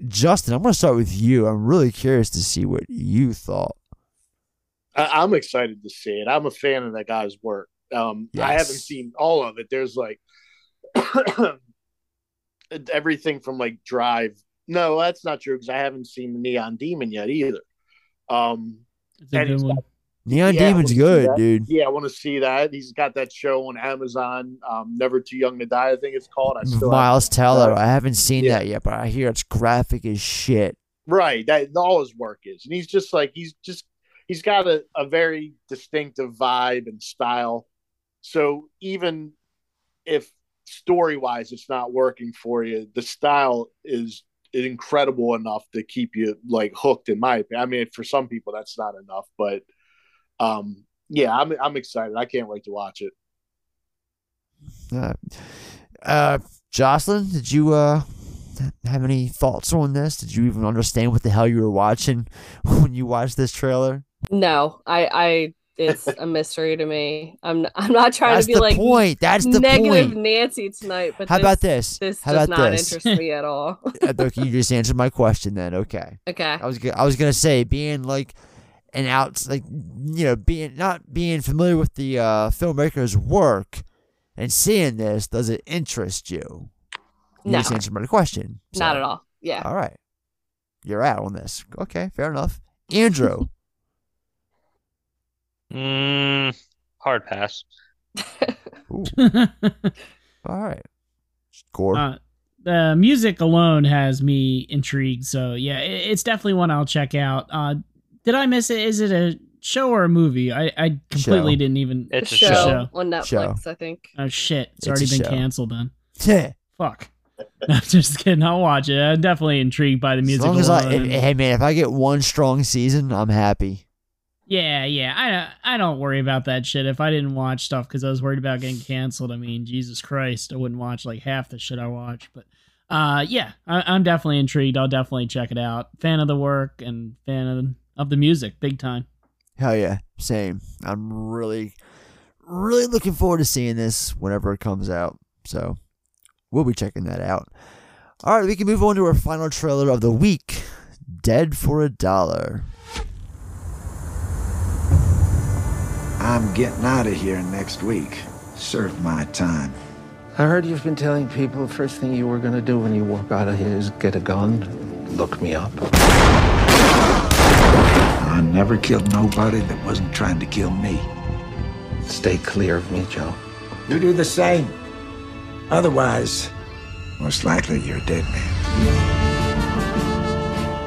Justin, I'm gonna start with you. I'm really curious to see what you thought. I, I'm excited to see it. I'm a fan of that guy's work. Um, I haven't seen all of it. There's like everything from like Drive. No, that's not true because I haven't seen the Neon Demon yet either. Um, and good he's got- Neon Yeah, Demon's good, dude. Yeah, I want to see that. He's got that show on Amazon, um, Never Too Young to Die. I think it's called. I still Miles Teller. I haven't seen yeah. that yet, but I hear it's graphic as shit. Right. That all his work is. And he's just like he's just he's got a, a very distinctive vibe and style. So even if story wise it's not working for you, the style is incredible enough to keep you like hooked in my opinion. I mean for some people that's not enough, but um yeah, I'm I'm excited. I can't wait to watch it. Uh, uh, Jocelyn, did you uh have any thoughts on this? Did you even understand what the hell you were watching when you watched this trailer? No, I, I, it's a mystery to me. I'm, I'm not trying That's to be the like point. That's the negative point. Nancy tonight. But How this, about this? This How does about not this? interest me at all. Uh, okay, you just answered my question then. Okay. Okay. I was I was gonna say being like an out like you know being not being familiar with the uh, filmmaker's work and seeing this does it interest you? You No. just answered my question. Not at all. Yeah. All right, you're out on this. Okay, fair enough. Andrew, Mm, hard pass. Ooh. all right. Gore. Uh, the music alone has me intrigued. So yeah, it, it's definitely one I'll check out. Uh, did I miss it? Is it a show or a movie? I, I completely Show. didn't even. It's a show, show. on Netflix, I think. Oh shit! It's, It's already been show. canceled. Then Yeah. fuck. I'm just kidding. I'll watch it. I'm definitely intrigued by the music. As music long as I, alone. if, hey man, if I get one strong season, I'm happy. Yeah, yeah. I I don't worry about that shit. If I didn't watch stuff because I was worried about getting canceled, I mean, Jesus Christ, I wouldn't watch like half the shit I watch. But uh, yeah, I, I'm definitely intrigued. I'll definitely check it out. Fan of the work and fan of of the music, big time. Hell yeah, same. I'm really, really looking forward to seeing this whenever it comes out. So we'll be checking that out. All right, we can move on to our final trailer of the week Dead for a Dollar. I'm getting out of here next week. Serve my time. I heard you've been telling people the first thing you were gonna do when you walk out of here is get a gun, look me up. I never killed nobody that wasn't trying to kill me. Stay clear of me, Joe. You do the same. Otherwise, most likely you're a dead man.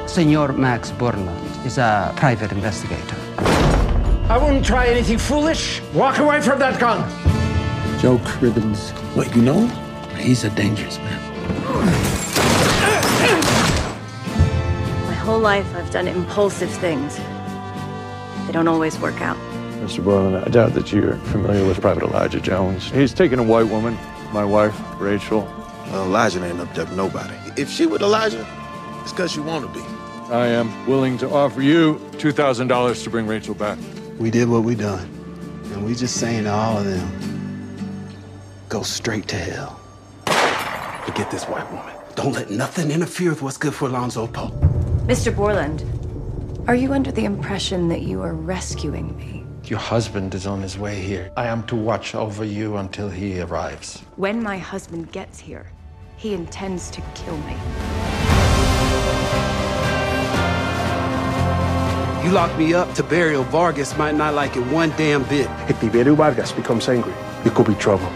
Senor Max Borland is a private investigator. I wouldn't try anything foolish. Walk away from that gun. Joe Cribbens. What, you know? He's a dangerous man. My whole life, I've done impulsive things. They don't always work out. Mr. Borland, I doubt that you're familiar with Private Elijah Jones. He's taken a white woman, my wife, Rachel. Well, Elijah ain't abduct nobody. If she with Elijah, it's because you want to be. I am willing to offer you $2,000 to bring Rachel back. We did what we done. And we just saying to all of them, go straight to hell. Forget this white woman. Don't let nothing interfere with what's good for Alonzo Poe. Mr. Borland, are you under the impression that you are rescuing me? Your husband is on his way here. I am to watch over you until he arrives. When my husband gets here, he intends to kill me. You lock me up, Tiberio Vargas might not like it one damn bit. If Tiberio Vargas becomes angry, it could be trouble.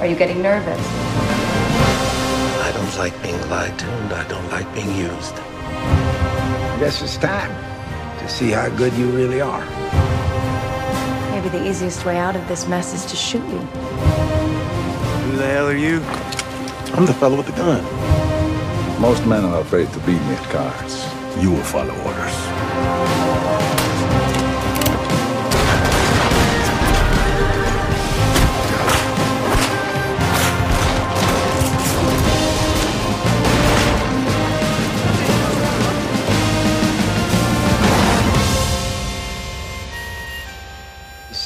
Are you getting nervous? I don't like being lied to, and I don't like being used. I guess it's time to see how good you really are. Maybe the easiest way out of this mess is to shoot you. Who the hell are you? I'm the fellow with the gun. Most men are afraid to beat me at cards. You will follow orders.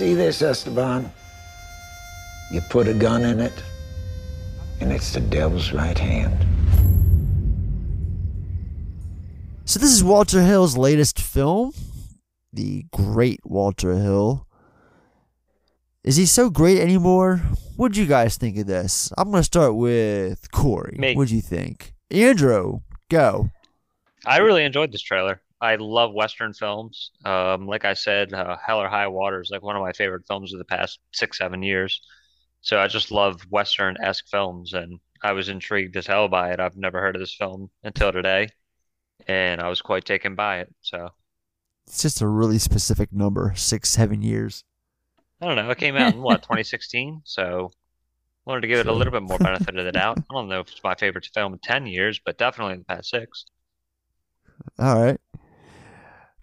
See this, Esteban? You put a gun in it, and it's the devil's right hand. So this is Walter Hill's latest film, the great Walter Hill. Is he so great anymore? What'd you guys think of this? I'm gonna start with Corey. Me. What'd you think? Andrew, go. I really enjoyed this trailer. I love Western films. Um, like I said, uh, Hell or High Water is like one of my favorite films of the past six, seven years. So I just love Western-esque films, and I was intrigued as hell by it. I've never heard of this film until today, and I was quite taken by it. So It's just a really specific number, six, seven years. I don't know. It came out in what 2016, so wanted to give it a little bit more benefit of the doubt. I don't know if it's my favorite film in 10 years, but definitely in the past six. All right.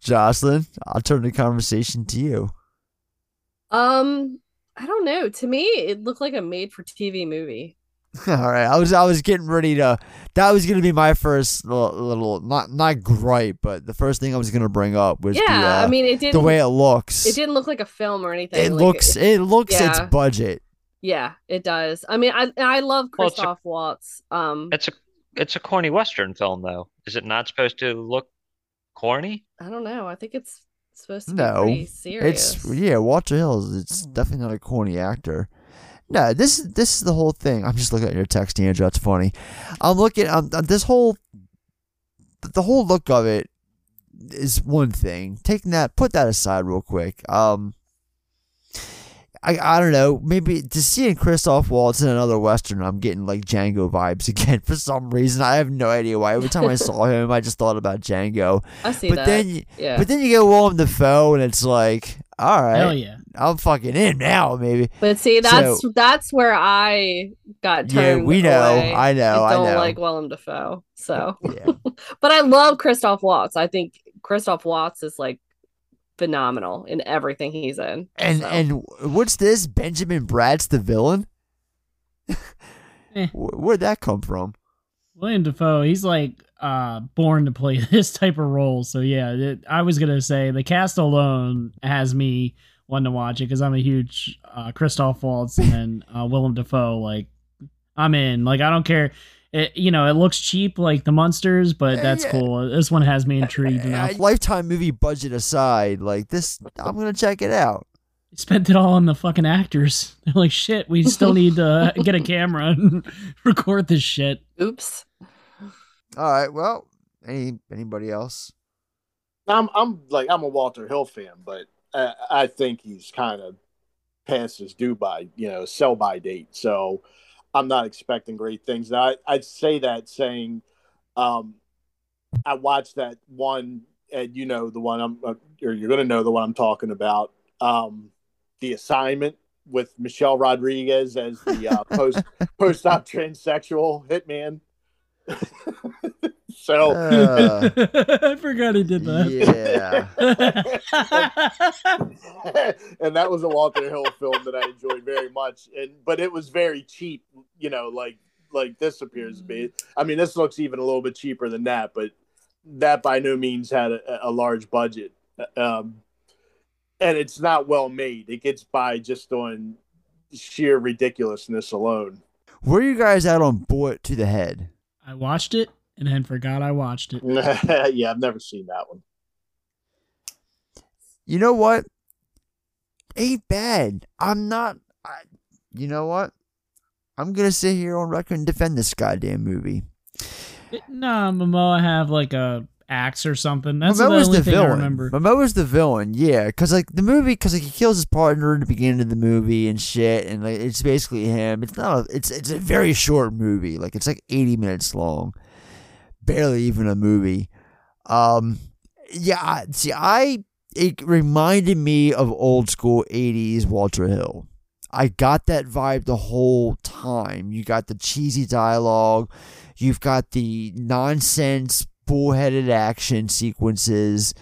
Jocelyn, I'll turn the conversation to you. Um, I don't know. To me, it looked like a made-for-TV movie. All right, I was I was getting ready to. That was gonna be my first little, little not not gripe, but the first thing I was gonna bring up was Yeah, the, uh, I mean, it didn't. the way it looks. It didn't look like a film or anything. It like, looks it looks its budget. Yeah, it does. I mean, I I love Well, a- Christoph Waltz. Um, It's a it's a corny Western film, though. Is it not supposed to look corny? I don't know. I think it's supposed to be No, pretty serious. it's yeah. Walter Hill. is- It's definitely not a corny actor. No, this this is the whole thing. I'm just looking at your text, Andrew. That's funny. I'm looking. Um, this whole the whole look of it is one thing. Taking that, put that aside real quick. Um, I I don't know. Maybe just seeing Christoph Waltz in another western, I'm getting like Django vibes again for some reason. I have no idea why. Every time I saw him, I just thought about Django. I see but that. then, you- Yeah. but then you get Willem Dafoe, and it's like, all right, Hell yeah. I'm fucking in now, maybe. But see, that's So- that's where I got Yeah, we know. away. I know, I don't know. like Willem Dafoe. So, but I love Christoph Waltz. I think Christoph Waltz is like phenomenal in everything he's in. And and what's this? Benjamin Bratt's the villain. Eh. Where'd that come from? Willem Dafoe, he's like uh born to play this type of role. So yeah, it, I was gonna say the cast alone has me wanting to watch it because I'm a huge uh, Christoph Waltz and then uh, Willem Dafoe. Like I'm in. Like I don't care. It, you know, it looks cheap like the Monsters, but that's yeah. cool. This one has me intrigued enough. Lifetime movie budget aside, like this, I'm gonna check it out. Spent it all on the fucking actors. They're like, shit, we still need to get a camera and record this shit. Oops. All right. Well, any anybody else? I'm I'm like I'm a Walter Hill fan, but I, I think he's kind of past his due by you know sell by date. So I'm not expecting great things. Now I, I'd say that saying, um, I watched that one, and you know the one I'm, uh, or you're gonna know the one I'm talking about. Um, the assignment with Michelle Rodriguez as the uh, post post op transsexual hitman. so Uh, I forgot he did that. and that was a Walter Hill film that I enjoyed very much. And but it was very cheap, you know, like like this appears to be. I mean, this looks even a little bit cheaper than that, but that by no means had a, a large budget. Um, and it's not well made. It gets by just on sheer ridiculousness alone. Were you guys out on Bullet to the Head? I watched it and then forgot I watched it. yeah, I've never seen that one. You know what? Ain't bad. I'm not. I, you know what? I'm gonna sit here on record and defend this goddamn movie. Nah, Momoa have like a axe or something. That's the only the thing I villain. remember. Momoa's the villain, yeah. Because like the movie, because like he kills his partner in the beginning of the movie and shit, and like it's basically him. It's not. A, it's it's a very short movie. Like it's like 80 minutes long, barely even a movie. Um, Yeah, I- see, I it reminded me of old school '80s Walter Hill. I got that vibe the whole time. You got the cheesy dialogue, you've got the nonsense, bullheaded action sequences.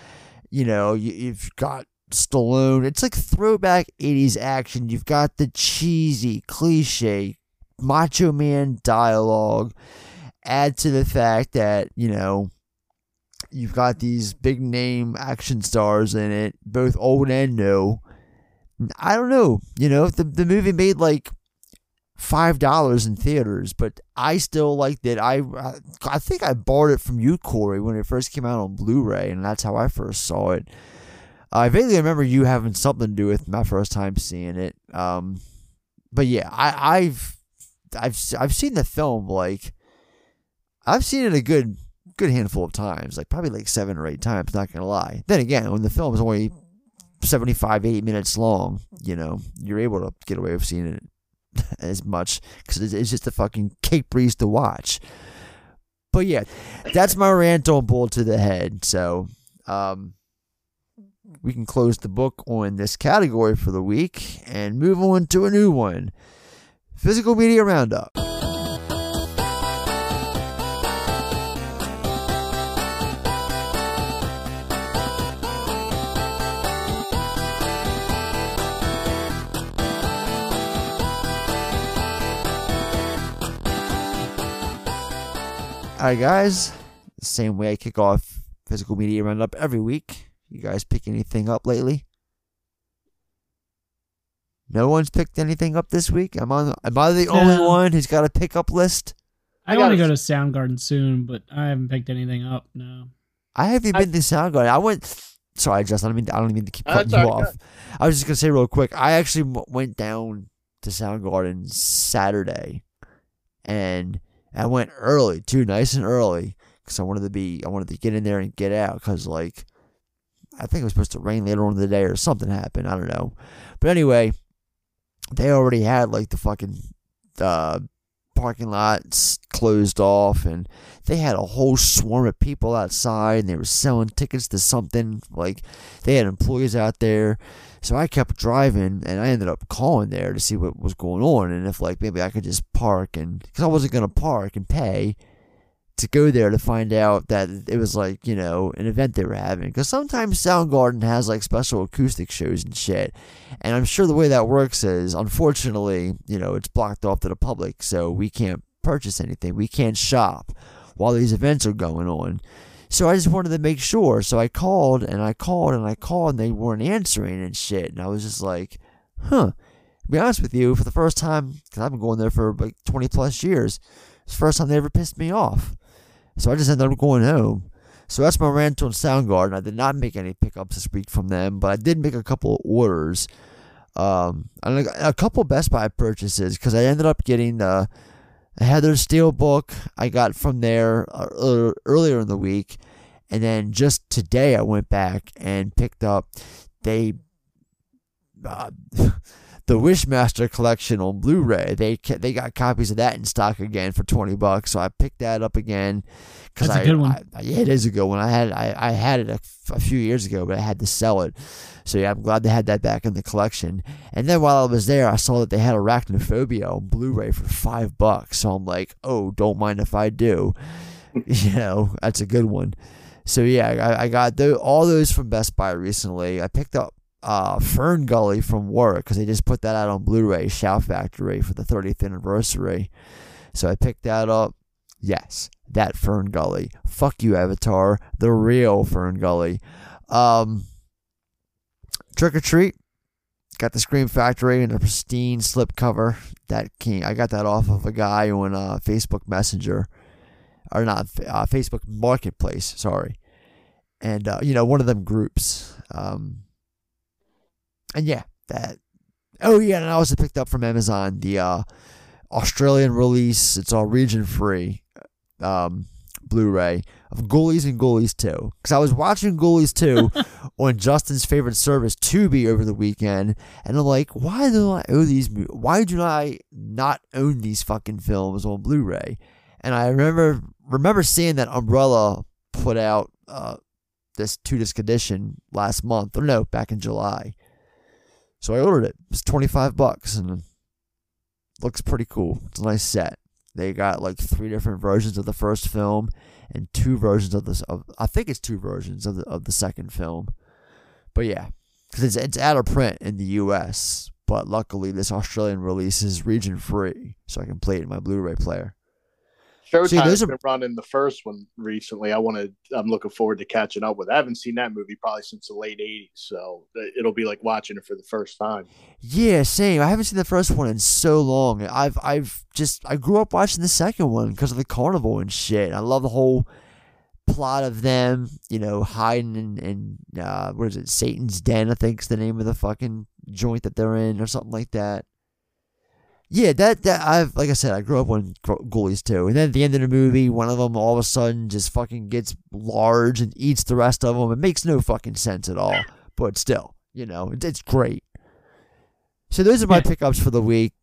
You know, you, you've got Stallone. It's like throwback '80s action. You've got the cheesy, cliche, Macho Man dialogue. Add to the fact that you know you've got these big name action stars in it, both old and new. I don't know, you know, the the movie made like five dollars in theaters, but I still liked it. I I think I borrowed it from you, Corey, when it first came out on Blu-ray, and that's how I first saw it. I vaguely remember you having something to do with my first time seeing it. Um, but yeah, I, I've I've I've seen the film like I've seen it a good good handful of times, like probably like seven or eight times. Not gonna lie. Then again, when the film is only 75, 80 minutes long, you know, you're able to get away with seeing it as much because it's, it's just a fucking cake breeze to watch. But yeah, that's my rant on Bull to the Head. So, um, we can close the book on this category for the week and move on to a new one Physical Media Roundup. All right, guys. The same way I kick off physical media roundup every week. You guys pick anything up lately? No one's picked anything up this week. I'm I am I the only Yeah. one who's got a pickup list? I want to go to Soundgarden soon, but I haven't picked anything up. No. I haven't been to Soundgarden. I went. Sorry, Justin. I don't mean. I don't mean to keep Uh, cutting you all right, off. I was just gonna say real quick. I actually w- went down to Soundgarden Saturday, and I went early too, nice and early, because I wanted to be. I wanted to get in there and get out, because like, I think it was supposed to rain later on in the day or something happened. I don't know, but anyway, they already had like the fucking uh, parking lots closed off and they had a whole swarm of people outside and they were selling tickets to something like they had employees out there. So i kept driving and i ended up calling there to see what was going on and if like maybe i could just park and because i wasn't going to park and pay to go there to find out that it was like you know an event they were having. Because sometimes soundgarden has like special acoustic shows and shit. And i'm sure the way that works is unfortunately you know it's blocked off to the public so we can't purchase anything. We can't shop while these events are going on. So i just wanted to make sure. So i called and i called and i called and they weren't answering and shit. And i was just like huh. To be honest with you for the first time because i've been going there for like 20 plus years it's the first time they ever pissed me off so I just ended up going home. So that's my rant on Soundgarden. I did not make any pickups this week from them, but I did make a couple of orders. Um, and a, a couple Best Buy purchases because I ended up getting the Heather Steel book I got from there uh, earlier in the week, and then just today I went back and picked up they uh, the Wishmaster collection on Blu-ray. They they got copies of that in stock again for twenty bucks, so I picked that up again. That's a a good one. I, yeah, it is a good one. I had I, I had it a, f- a few years ago, but I had to sell it. So yeah, I'm glad they had that back in the collection. And then while I was there, I saw that they had Arachnophobia on Blu-ray for five bucks. So I'm like, oh, don't mind if I do. you know, that's a good one. So yeah, I, I got all those from Best Buy recently. I picked up uh, Fern Gully from work because they just put that out on Blu-ray, Shout Factory for the 30th anniversary. So I picked that up. Yes, that Fern Gully. Fuck you, Avatar. The real Fern Gully. Um, Trick or Treat. Got the Scream Factory and a pristine slipcover. That came. I got that off of a guy on uh, Facebook Messenger, or not uh, Facebook Marketplace. Sorry, and uh, you know one of them groups. Um, and yeah, that. Oh yeah, and I also picked up from Amazon the uh, Australian release. It's all region free. Um, Blu-ray of Ghoulies and Ghoulies 2. Because I was watching Ghoulies 2 on Justin's favorite service, Tubi, over the weekend, and I'm like, why do I owe these? Why do I not own these fucking films on Blu-ray? And I remember remember seeing that Umbrella put out uh, this two disc edition last month, or no, back in July. So I ordered it. It's twenty five bucks and looks pretty cool. It's a nice set. They got like three different versions of the first film and two versions of this. Of, I think it's two versions of the of the second film. But yeah, because it's it's out of print in the U.S. But luckily, this Australian release is region free, so I can play it in my Blu-ray player. Showtime's See, been running the first one recently. I want to. I'm looking forward to catching up with. I haven't seen that movie probably since the late '80s, so it'll be like watching it for the first time. Yeah, same. I haven't seen the first one in so long. I've I've just I grew up watching the second one because of the carnival and shit. I love the whole plot of them, you know, hiding in, in uh, what is it, Satan's Den? I think's the name of the fucking joint that they're in, or something like that. Yeah, that that I've like I said, I grew up on ghoulies too, and then at the end of the movie, one of them all of a sudden just fucking gets large and eats the rest of them. It makes no fucking sense at all, but still, you know, it, it's great. So those are my pickups for the week.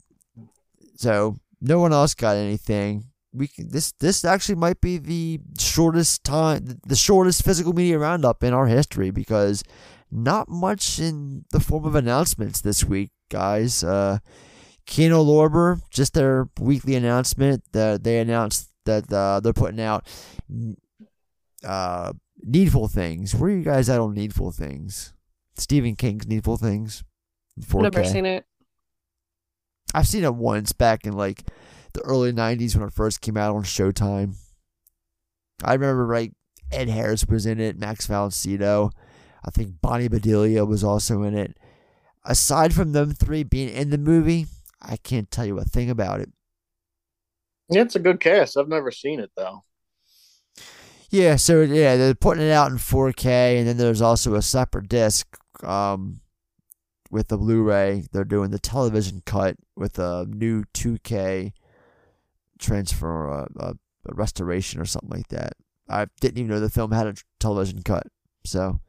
So no one else got anything. We can, this this actually might be the shortest time, the shortest physical media roundup in our history because not much in the form of announcements this week, guys. Uh, Kino Lorber, just their weekly announcement that they announced that uh, they're putting out uh, Needful Things. Where are you guys at on Needful Things? Stephen King's Needful Things. 4K. Never seen it. I've seen it once back in like the early '90s when it first came out on Showtime. I remember like Ed Harris was in it, Max Valentino. I think Bonnie Bedelia was also in it. Aside from them three being in the movie, I can't tell you a thing about it. It's a good cast. I've never seen it though. Yeah, so yeah, they're putting it out in 4K, and then there's also a separate disc um, with the Blu-ray. They're doing the television cut with a new 2K transfer, uh, uh, a restoration or something like that. I didn't even know the film had a television cut. So,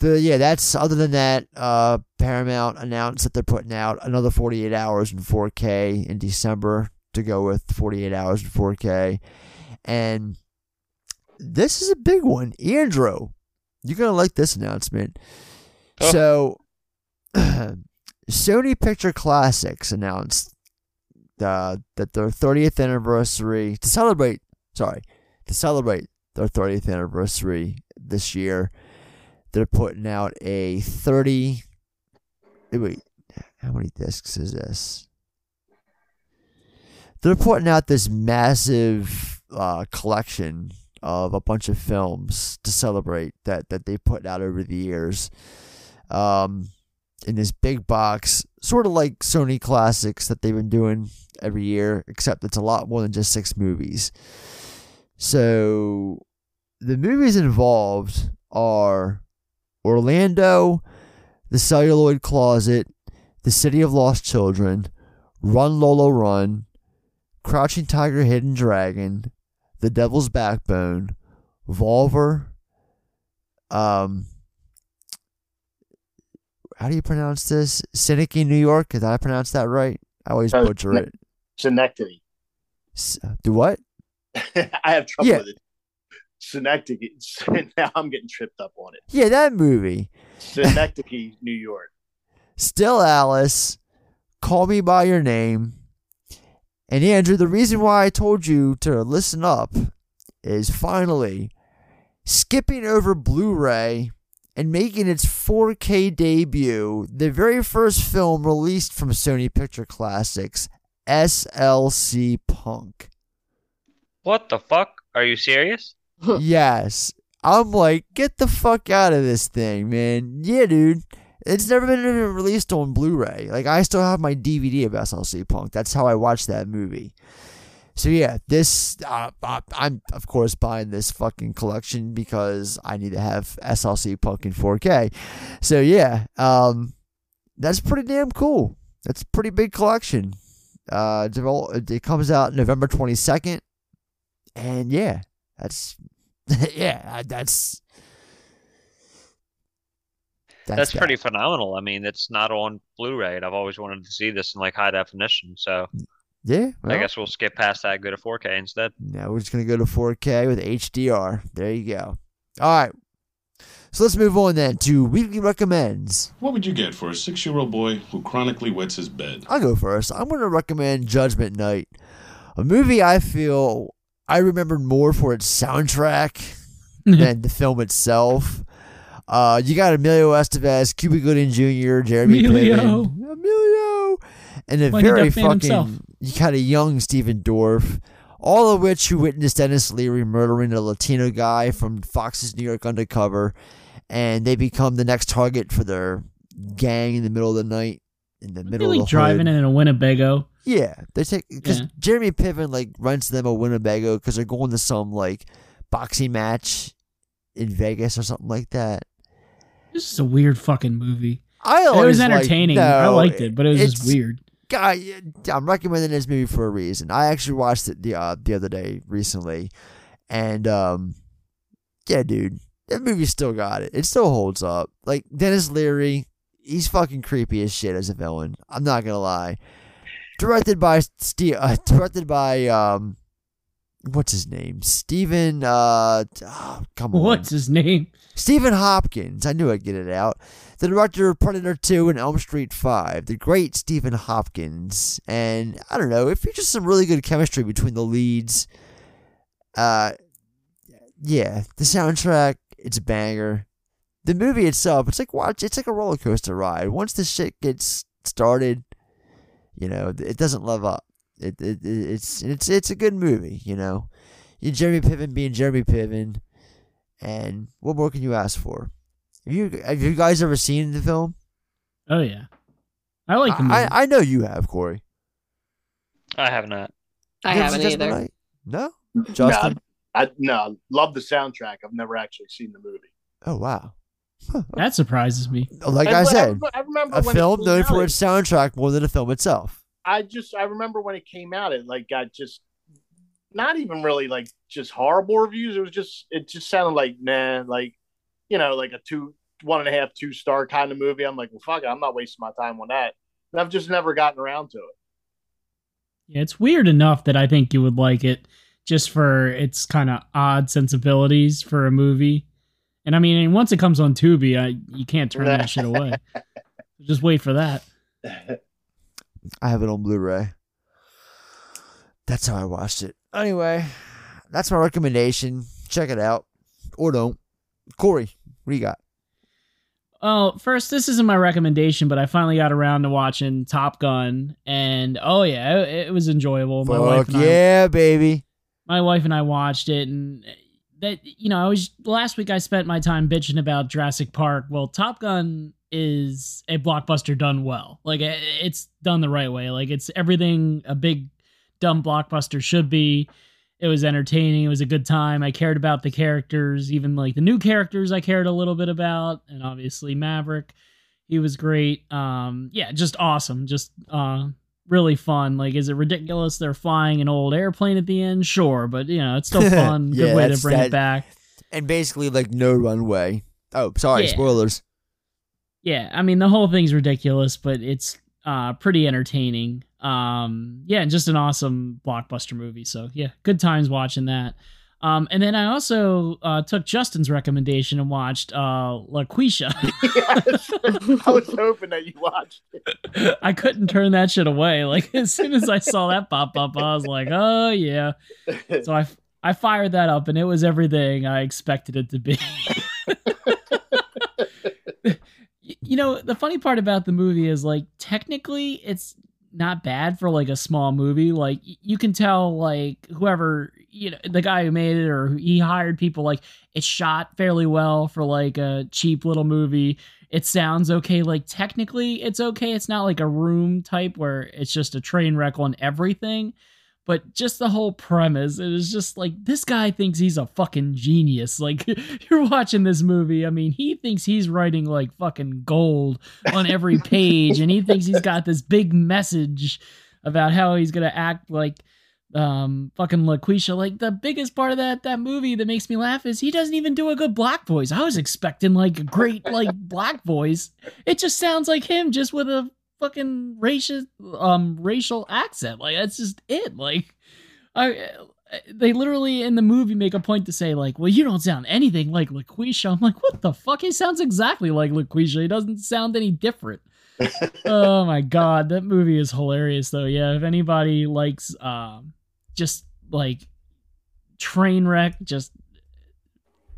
the yeah, that's other than that. Uh, Paramount announced that they're putting out another 48 hours in 4K in December to go with 48 hours in 4K, and this is a big one. Andrew, you're gonna like this announcement. So, Sony Picture Classics announced uh, that their 30th anniversary to celebrate. Sorry, to celebrate their 30th anniversary this year, they're putting out a 30. Wait, how many discs is this? They're putting out this massive uh, collection of a bunch of films to celebrate that that they put out over the years. Um, in this big box, sort of like Sony classics that they've been doing every year, except it's a lot more than just six movies. So the movies involved are Orlando, The Celluloid Closet, The City of Lost Children, Run Lola Run, Crouching Tiger, Hidden Dragon, The Devil's Backbone, Volver, um, how do you pronounce this? Cynic New York? Did I pronounce that right? I always Uh, butcher it. Synecdoche. Do what? I have trouble Yeah. with it. Synecdoche. Now I'm getting tripped up on it. Yeah, that movie. Synecdoche, New York. Still Alice. Call me by your name. And Andrew, the reason why I told you to listen up is finally skipping over Blu ray and making its 4K debut, the very first film released from Sony Picture Classics, SLC Punk. What the fuck? Are you serious? yes. I'm like, get the fuck out of this thing, man. Yeah, dude. It's never been released on Blu-ray. Like I still have my DVD of SLC Punk. That's how I watched that movie. So yeah, this uh, I'm of course buying this fucking collection because I need to have SLC Punk in 4K. So yeah, um, that's pretty damn cool. That's a pretty big collection. Uh, it comes out November 22nd, and yeah, that's yeah, that's That's, that. pretty phenomenal. I mean, it's not on Blu-ray, and I've always wanted to see this in like high definition. So Yeah, I guess we'll skip past that. Go to 4K instead. Now we're just gonna go to 4K with HDR. There you go. All right. So let's move on then to weekly recommends. What would you get for a six year old boy who chronically wets his bed? I'll go first. I'm going to recommend Judgment Night, a movie I feel I remembered more for its soundtrack than the film itself. Uh, you got Emilio Estevez, Cuba Gooding Jr., Jeremy Emilio. Piven, Emilio, and a Mighty very fucking himself. you got a young Stephen Dorff, all of which who witnessed Denis Leary murdering a Latino guy from Fox's New York Undercover, and they become the next target for their gang in the middle of the night, in the middle of like the driving hood. in a Winnebago. Yeah, they take because Yeah. Jeremy Piven like rents them a Winnebago because they're going to some like boxing match in Vegas or something like that. This is a weird fucking movie. I it was like- entertaining. I liked it, but it was just weird. God, I'm recommending this movie for a reason. I actually watched it the uh, the other day recently, and um, yeah, dude, that movie still got it. It still holds up. Like Denis Leary, he's fucking creepy as shit as a villain. I'm not gonna lie. Directed by Steve, uh, directed by um, what's his name? Steven. Uh, oh, come on. What's his name? Stephen Hopkins. I knew I'd get it out. The director of Predator 2 and Elm Street 5. The great Stephen Hopkins. And I don't know, it features some really good chemistry between the leads. Uh yeah, the soundtrack, it's a banger. The movie itself, it's like watch it's like a roller coaster ride. Once the shit gets started, you know, it doesn't live up. It, it, it it's it's it's a good movie, you know. You Jeremy Piven being Jeremy Piven. And what more can you ask for? Have you have you guys ever seen the film? Oh yeah, I like the movie. I, I know you have, Corey. I have not. I You haven't seen Judgment either. Night? No, Justin. No, I no love the soundtrack. I've never actually seen the movie. Oh wow. That surprises me. Like And I what- I said, I remember a film known for out, its soundtrack more than the film itself. I just I remember when it came out, it like got just not even really like just horrible reviews. It was just it just sounded like nah, like you know, like a two one and a half, two star kind of movie. I'm like, well fuck it, I'm not wasting my time on that. And I've just never gotten around to it. Yeah, it's weird enough that I think you would like it just for its kind of odd sensibilities for a movie. And I mean, once it comes on Tubi, I you can't turn that shit away. Just wait for that. I have it on Blu-ray. That's how I watched it. Anyway, that's my recommendation. Check it out, or don't. Corey, what do you got? Oh, first, this isn't my recommendation, but I finally got around to watching Top Gun, and oh yeah, it, it was enjoyable. My wife Fuck and I, yeah, baby. my wife and I watched it, and that you know, I was last week I spent my time bitching about Jurassic Park. Well, Top Gun is a blockbuster done well. Like it's done the right way. Like it's everything a big dumb blockbuster should be. It was entertaining. It was a good time. I cared about the characters, even like the new characters I cared a little bit about, and obviously Maverick. He was great. Um, yeah, just awesome. Just uh, really fun. Like, is it ridiculous they're flying an old airplane at the end? Sure, but you know, it's still fun. Yeah, Good way to bring that- it back. And basically, like no runway. Oh, sorry, Yeah. spoilers. Yeah, I mean the whole thing's ridiculous, but it's uh pretty entertaining. Um yeah, and just an awesome blockbuster movie. So yeah, good times watching that. Um and then I also uh took Justin's recommendation and watched uh LaQuisha. I was hoping that you watched it. I couldn't turn that shit away. Like as soon as I saw that pop up, I was like, "Oh yeah." So I I fired that up and it was everything I expected it to be. You know, the funny part about the movie is like technically it's not bad for like a small movie. Like you can tell like whoever you know the guy who made it or he hired people like it's shot fairly well for like a cheap little movie. It sounds okay. Like technically it's okay. It's not like a room type where it's just a train wreck on everything. But just the whole premise, it is just like this guy thinks he's a fucking genius. Like you're watching this movie. I mean, he thinks he's writing like fucking gold on every page, and he thinks he's got this big message about how he's gonna act like um fucking LaQuisha. Like the biggest part of that that movie that makes me laugh is he doesn't even do a good black voice. I was expecting like a great like black voice. It just sounds like him just with a fucking racial um racial accent. Like that's just it. Like I they literally in the movie make a point to say like, "Well, you don't sound anything like LaQuisha." I'm like, "What the fuck? He sounds exactly like LaQuisha. He doesn't sound any different." oh my god, that movie is hilarious though. Yeah, if anybody likes um just like train wreck, just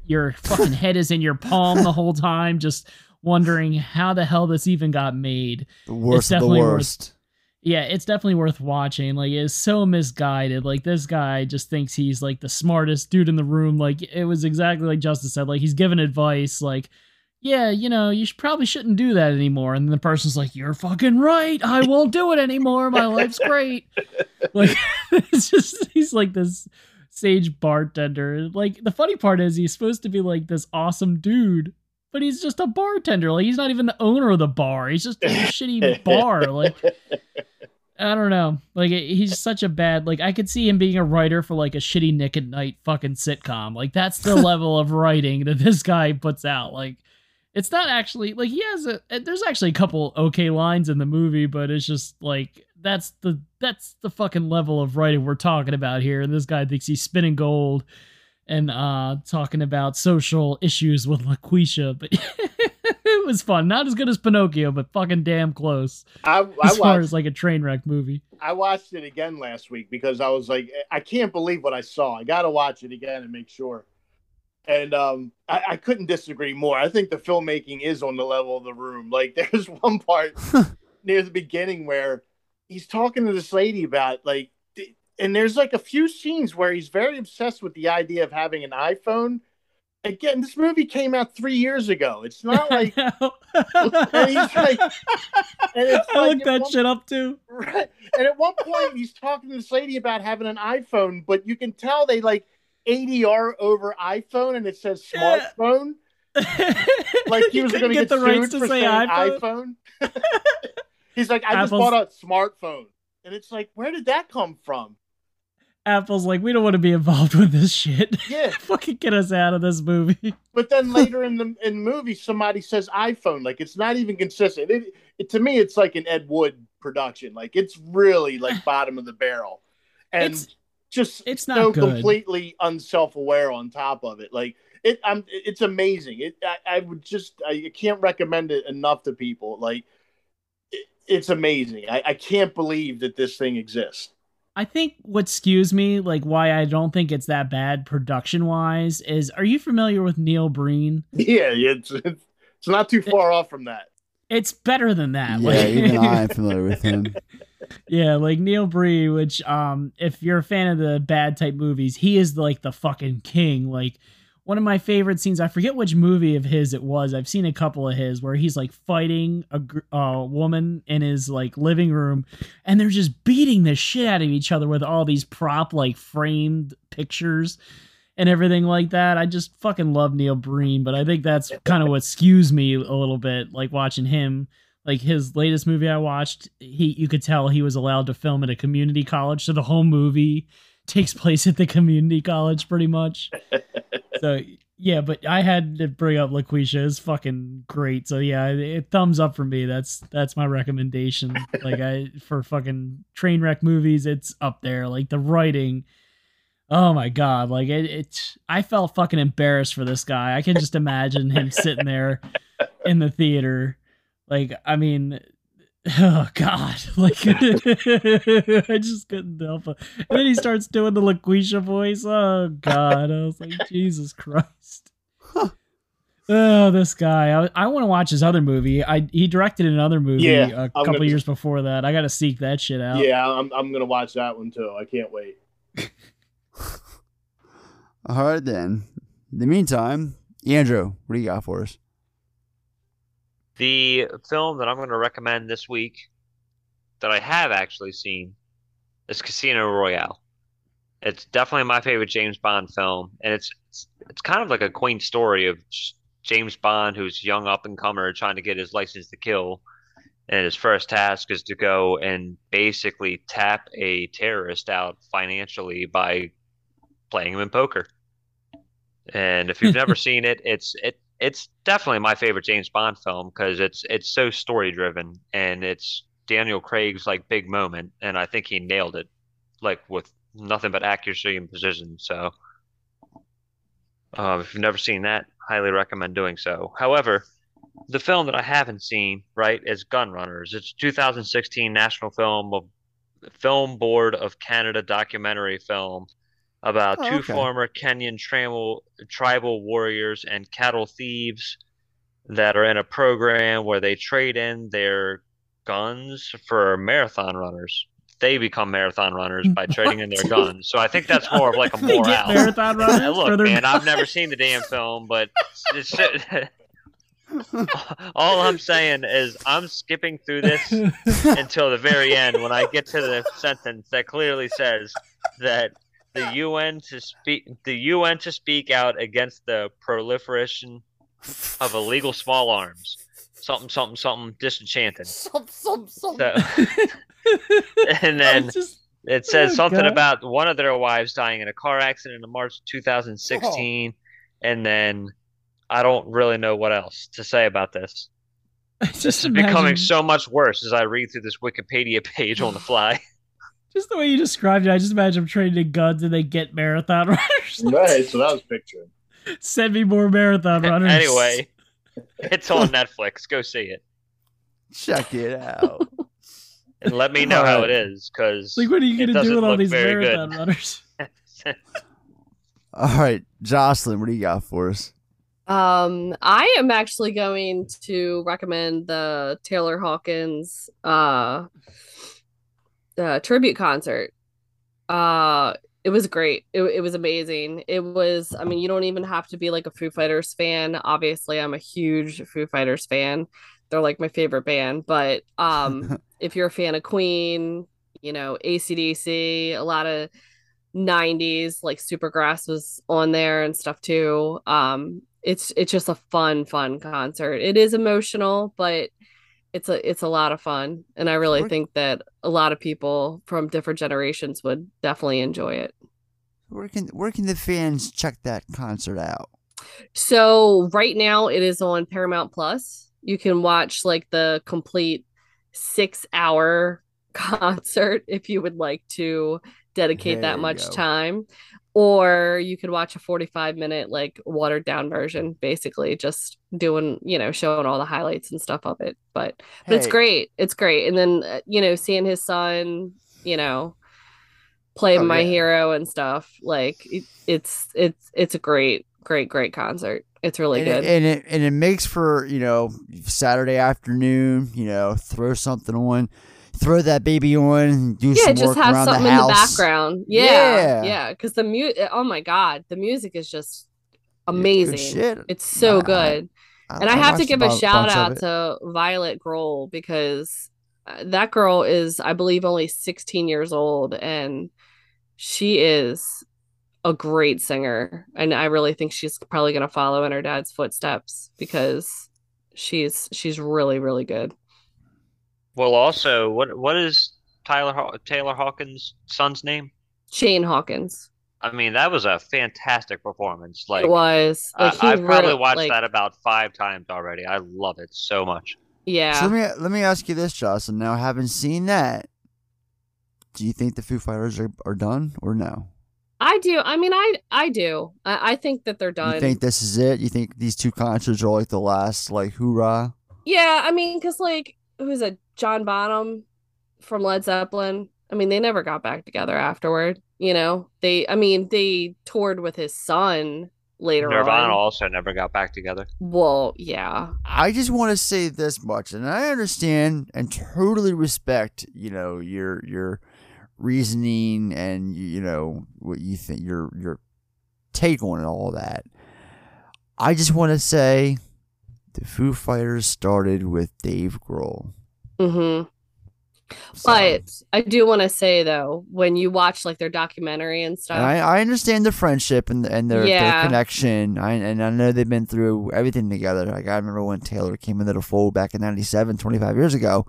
your fucking head is in your palm the whole time, just wondering how the hell this even got made. The worst the worst. Worth, yeah, it's definitely worth watching. Like it's so misguided. Like this guy just thinks he's like the smartest dude in the room. Like it was exactly like Justice said. Like he's giving advice. Like, yeah, you know, you should, probably shouldn't do that anymore. And then the person's like, "You're fucking right. I won't do it anymore. My life's great." like it's just he's like this sage bartender. Like the funny part is he's supposed to be like this awesome dude, but he's just a bartender. Like he's not even the owner of the bar. He's just a shitty bar. Like I don't know. Like he's such a bad. Like I could see him being a writer for like a shitty Nick at Night fucking sitcom. Like that's the level of writing that this guy puts out. Like it's not actually like he has a. There's actually a couple okay lines in the movie, but it's just like that's the that's the fucking level of writing we're talking about here. And this guy thinks he's spinning gold and uh talking about social issues with LaQuisha, but it was fun. Not as good as Pinocchio, but fucking damn close. I, I as watched, far as like a train wreck movie. I watched it again last week because I was like, I can't believe what I saw. I got to watch it again and make sure. And um, I, I couldn't disagree more. I think the filmmaking is on the level of the room. Like, there's one part near the beginning where he's talking to this lady about like and there's like a few scenes where he's very obsessed with the idea of having an iPhone. Again, this movie came out three years ago. It's not like and he's like, and it's I like looked that one- shit up too. Right. And at one point, he's talking to this lady about having an iPhone, but you can tell they like ADR over iPhone, and it says smartphone. like he was going to get the rights to say iPhone? iPhone. he's like, I just bought a smartphone, and it's like, where did that come from? Apple's like, we don't want to be involved with this shit. Yeah. Fucking get us out of this movie. But then later in the in the movie, somebody says iPhone. Like it's not even consistent. It, it to me, it's like an Ed Wood production. Like it's really like bottom of the barrel, and It's- just it's so not good. completely unself aware on top of it. Like it, I'm it's amazing. It I, I would just I can't recommend it enough to people. Like it, it's amazing. I, I can't believe that this thing exists. I think what skews me, like why I don't think it's that bad production wise, is are you familiar with Neil Breen? Yeah, it's it's, it's not too far off from that. It's better than that. Yeah, like- even I'm familiar with him. yeah, like Neil Breen, which um if you're a fan of the bad type movies, he is like the fucking king. Like one of my favorite scenes, I forget which movie of his it was. I've seen a couple of his where he's like fighting a uh, woman in his like living room and they're just beating the shit out of each other with all these prop like framed pictures and everything like that. I just fucking love Neil Breen, but I think that's kind of what skews me a little bit like watching him like his latest movie I watched, he you could tell he was allowed to film at a community college, so the whole movie takes place at the community college pretty much. so yeah, but I had to bring up LaQuisha. It's fucking great. So yeah, it, thumbs up for me. That's that's my recommendation. Like I for fucking train wreck movies, it's up there. Like the writing. Oh my god! Like it, it, I felt fucking embarrassed for this guy. I can just imagine him sitting there in the theater. Like, I mean, oh god! Like, I just couldn't help it. And then he starts doing the LaQuisha voice. Oh god! I was like, Jesus Christ! Oh, this guy! I, I want to watch his other movie. I he directed another movie Yeah, a I'm couple gonna- years before that. I got to seek that shit out. Yeah, I'm I'm gonna watch that one too. I can't wait. All right, then. In the meantime, Andrew, what do you got for us? The film that I'm going to recommend this week that I have actually seen is Casino Royale. It's definitely my favorite James Bond film, and it's it's, it's kind of like a quaint story of James Bond, who's young up and comer, trying to get his license to kill, and his first task is to go and basically tap a terrorist out financially by playing him in poker. And if you've never seen it, it's it it's definitely my favorite James Bond film because it's it's so story driven and it's Daniel Craig's like big moment, and I think he nailed it, like with nothing but accuracy and precision. So, uh, if you've never seen that, highly recommend doing so. However, the film that I haven't seen, right, is Gun Runners. It's 2016 National Film of Film Board of Canada documentary film about Oh, two okay. former Kenyan tribal tribal warriors and cattle thieves that are in a program where they trade in their guns for marathon runners. They become marathon runners by trading in their guns. So I think that's more of like a get marathon runners Look, man, I've never seen the damn film, but it's, all I'm saying is I'm skipping through this until the very end when I get to the sentence that clearly says that the UN to speak the UN to speak out against the proliferation of illegal small arms. Something something something disenchanted. Some, some, some. So, and then it says Oh, something God. about one of their wives dying in a car accident in March 2016, and then I don't really know what else to say about this. This is becoming so much worse as I read through this Wikipedia page on the fly. Just the way you described it, I just imagine them trading in guns and they get marathon runners. Right, so that was picturing. Send me more marathon runners. anyway, it's on Netflix. Go see it Check it out. and let me know how it is because Like, what are you gonna do with all these very marathon good. runners? All right, Jocelyn, what do you got for us? Um, I am actually going to recommend the Taylor Hawkins uh, uh tribute concert. Uh it was great. It, it was amazing. It was, I mean, you don't even have to be like a Foo Fighters fan. Obviously, I'm a huge Foo Fighters fan. They're like my favorite band. But um if you're a fan of Queen, you know, ACDC, a lot of 90s like Supergrass was on there and stuff too. Um it's it's just a fun fun concert. It is emotional, but it's a it's a lot of fun and I really Where- think that a lot of people from different generations would definitely enjoy it. Where can where can the fans check that concert out? So right now it is on Paramount Plus. You can watch like the complete 6-hour concert if you would like to dedicate There that much go. time. Or you could watch a 45 minute like watered down version basically just doing you know showing all the highlights and stuff of it. But but it's great. It's great. And then uh, you know seeing his son you know play Oh, my yeah. hero and stuff like it, it's it's it's a great great great concert. It's really and good. It, and it and it makes for you know Saturday afternoon. You know, throw something on, throw that baby on, and do yeah just have something the in the background yeah Yeah. yeah because the mute oh my god the music is just amazing shit. it's so I- I- good I- and I, I have to give a shout out to Violet Grohl because uh, that girl is, I believe, only 16 years old, and she is a great singer. And I really think she's probably going to follow in her dad's footsteps because she's she's really really good. Well, also, what what is Tyler Haw- Taylor Hawkins' son's name? Shane Hawkins. I mean, that was a fantastic performance. Like it was I, like he I've probably watched like, that about five times already. I love it so much. Yeah. So let me let me ask you this, Jocelyn. Now, having seen that, do you think the Foo Fighters are, are done or no? I do. I mean, I I do. I, I think that they're done. You think this is it? You think these two concerts are like the last like hoorah? Yeah, I mean, because like who's a John Bonham from Led Zeppelin? I mean, they never got back together afterward. You know, they. I mean, they toured with his son later Nirvana on. also never got back together. Well, yeah, I just want to say this much, and I understand and totally respect, you know, your your reasoning and you know what you think your your take on it, all that. I just want to say, the Foo Fighters started with Dave Grohl. Mm-hmm. But I do want to say though, when you watch like their documentary and stuff, And I, I understand the friendship and and their, their connection. I, and I know they've been through everything together. Like I remember when Taylor came into the fold back in 97, 25 years ago.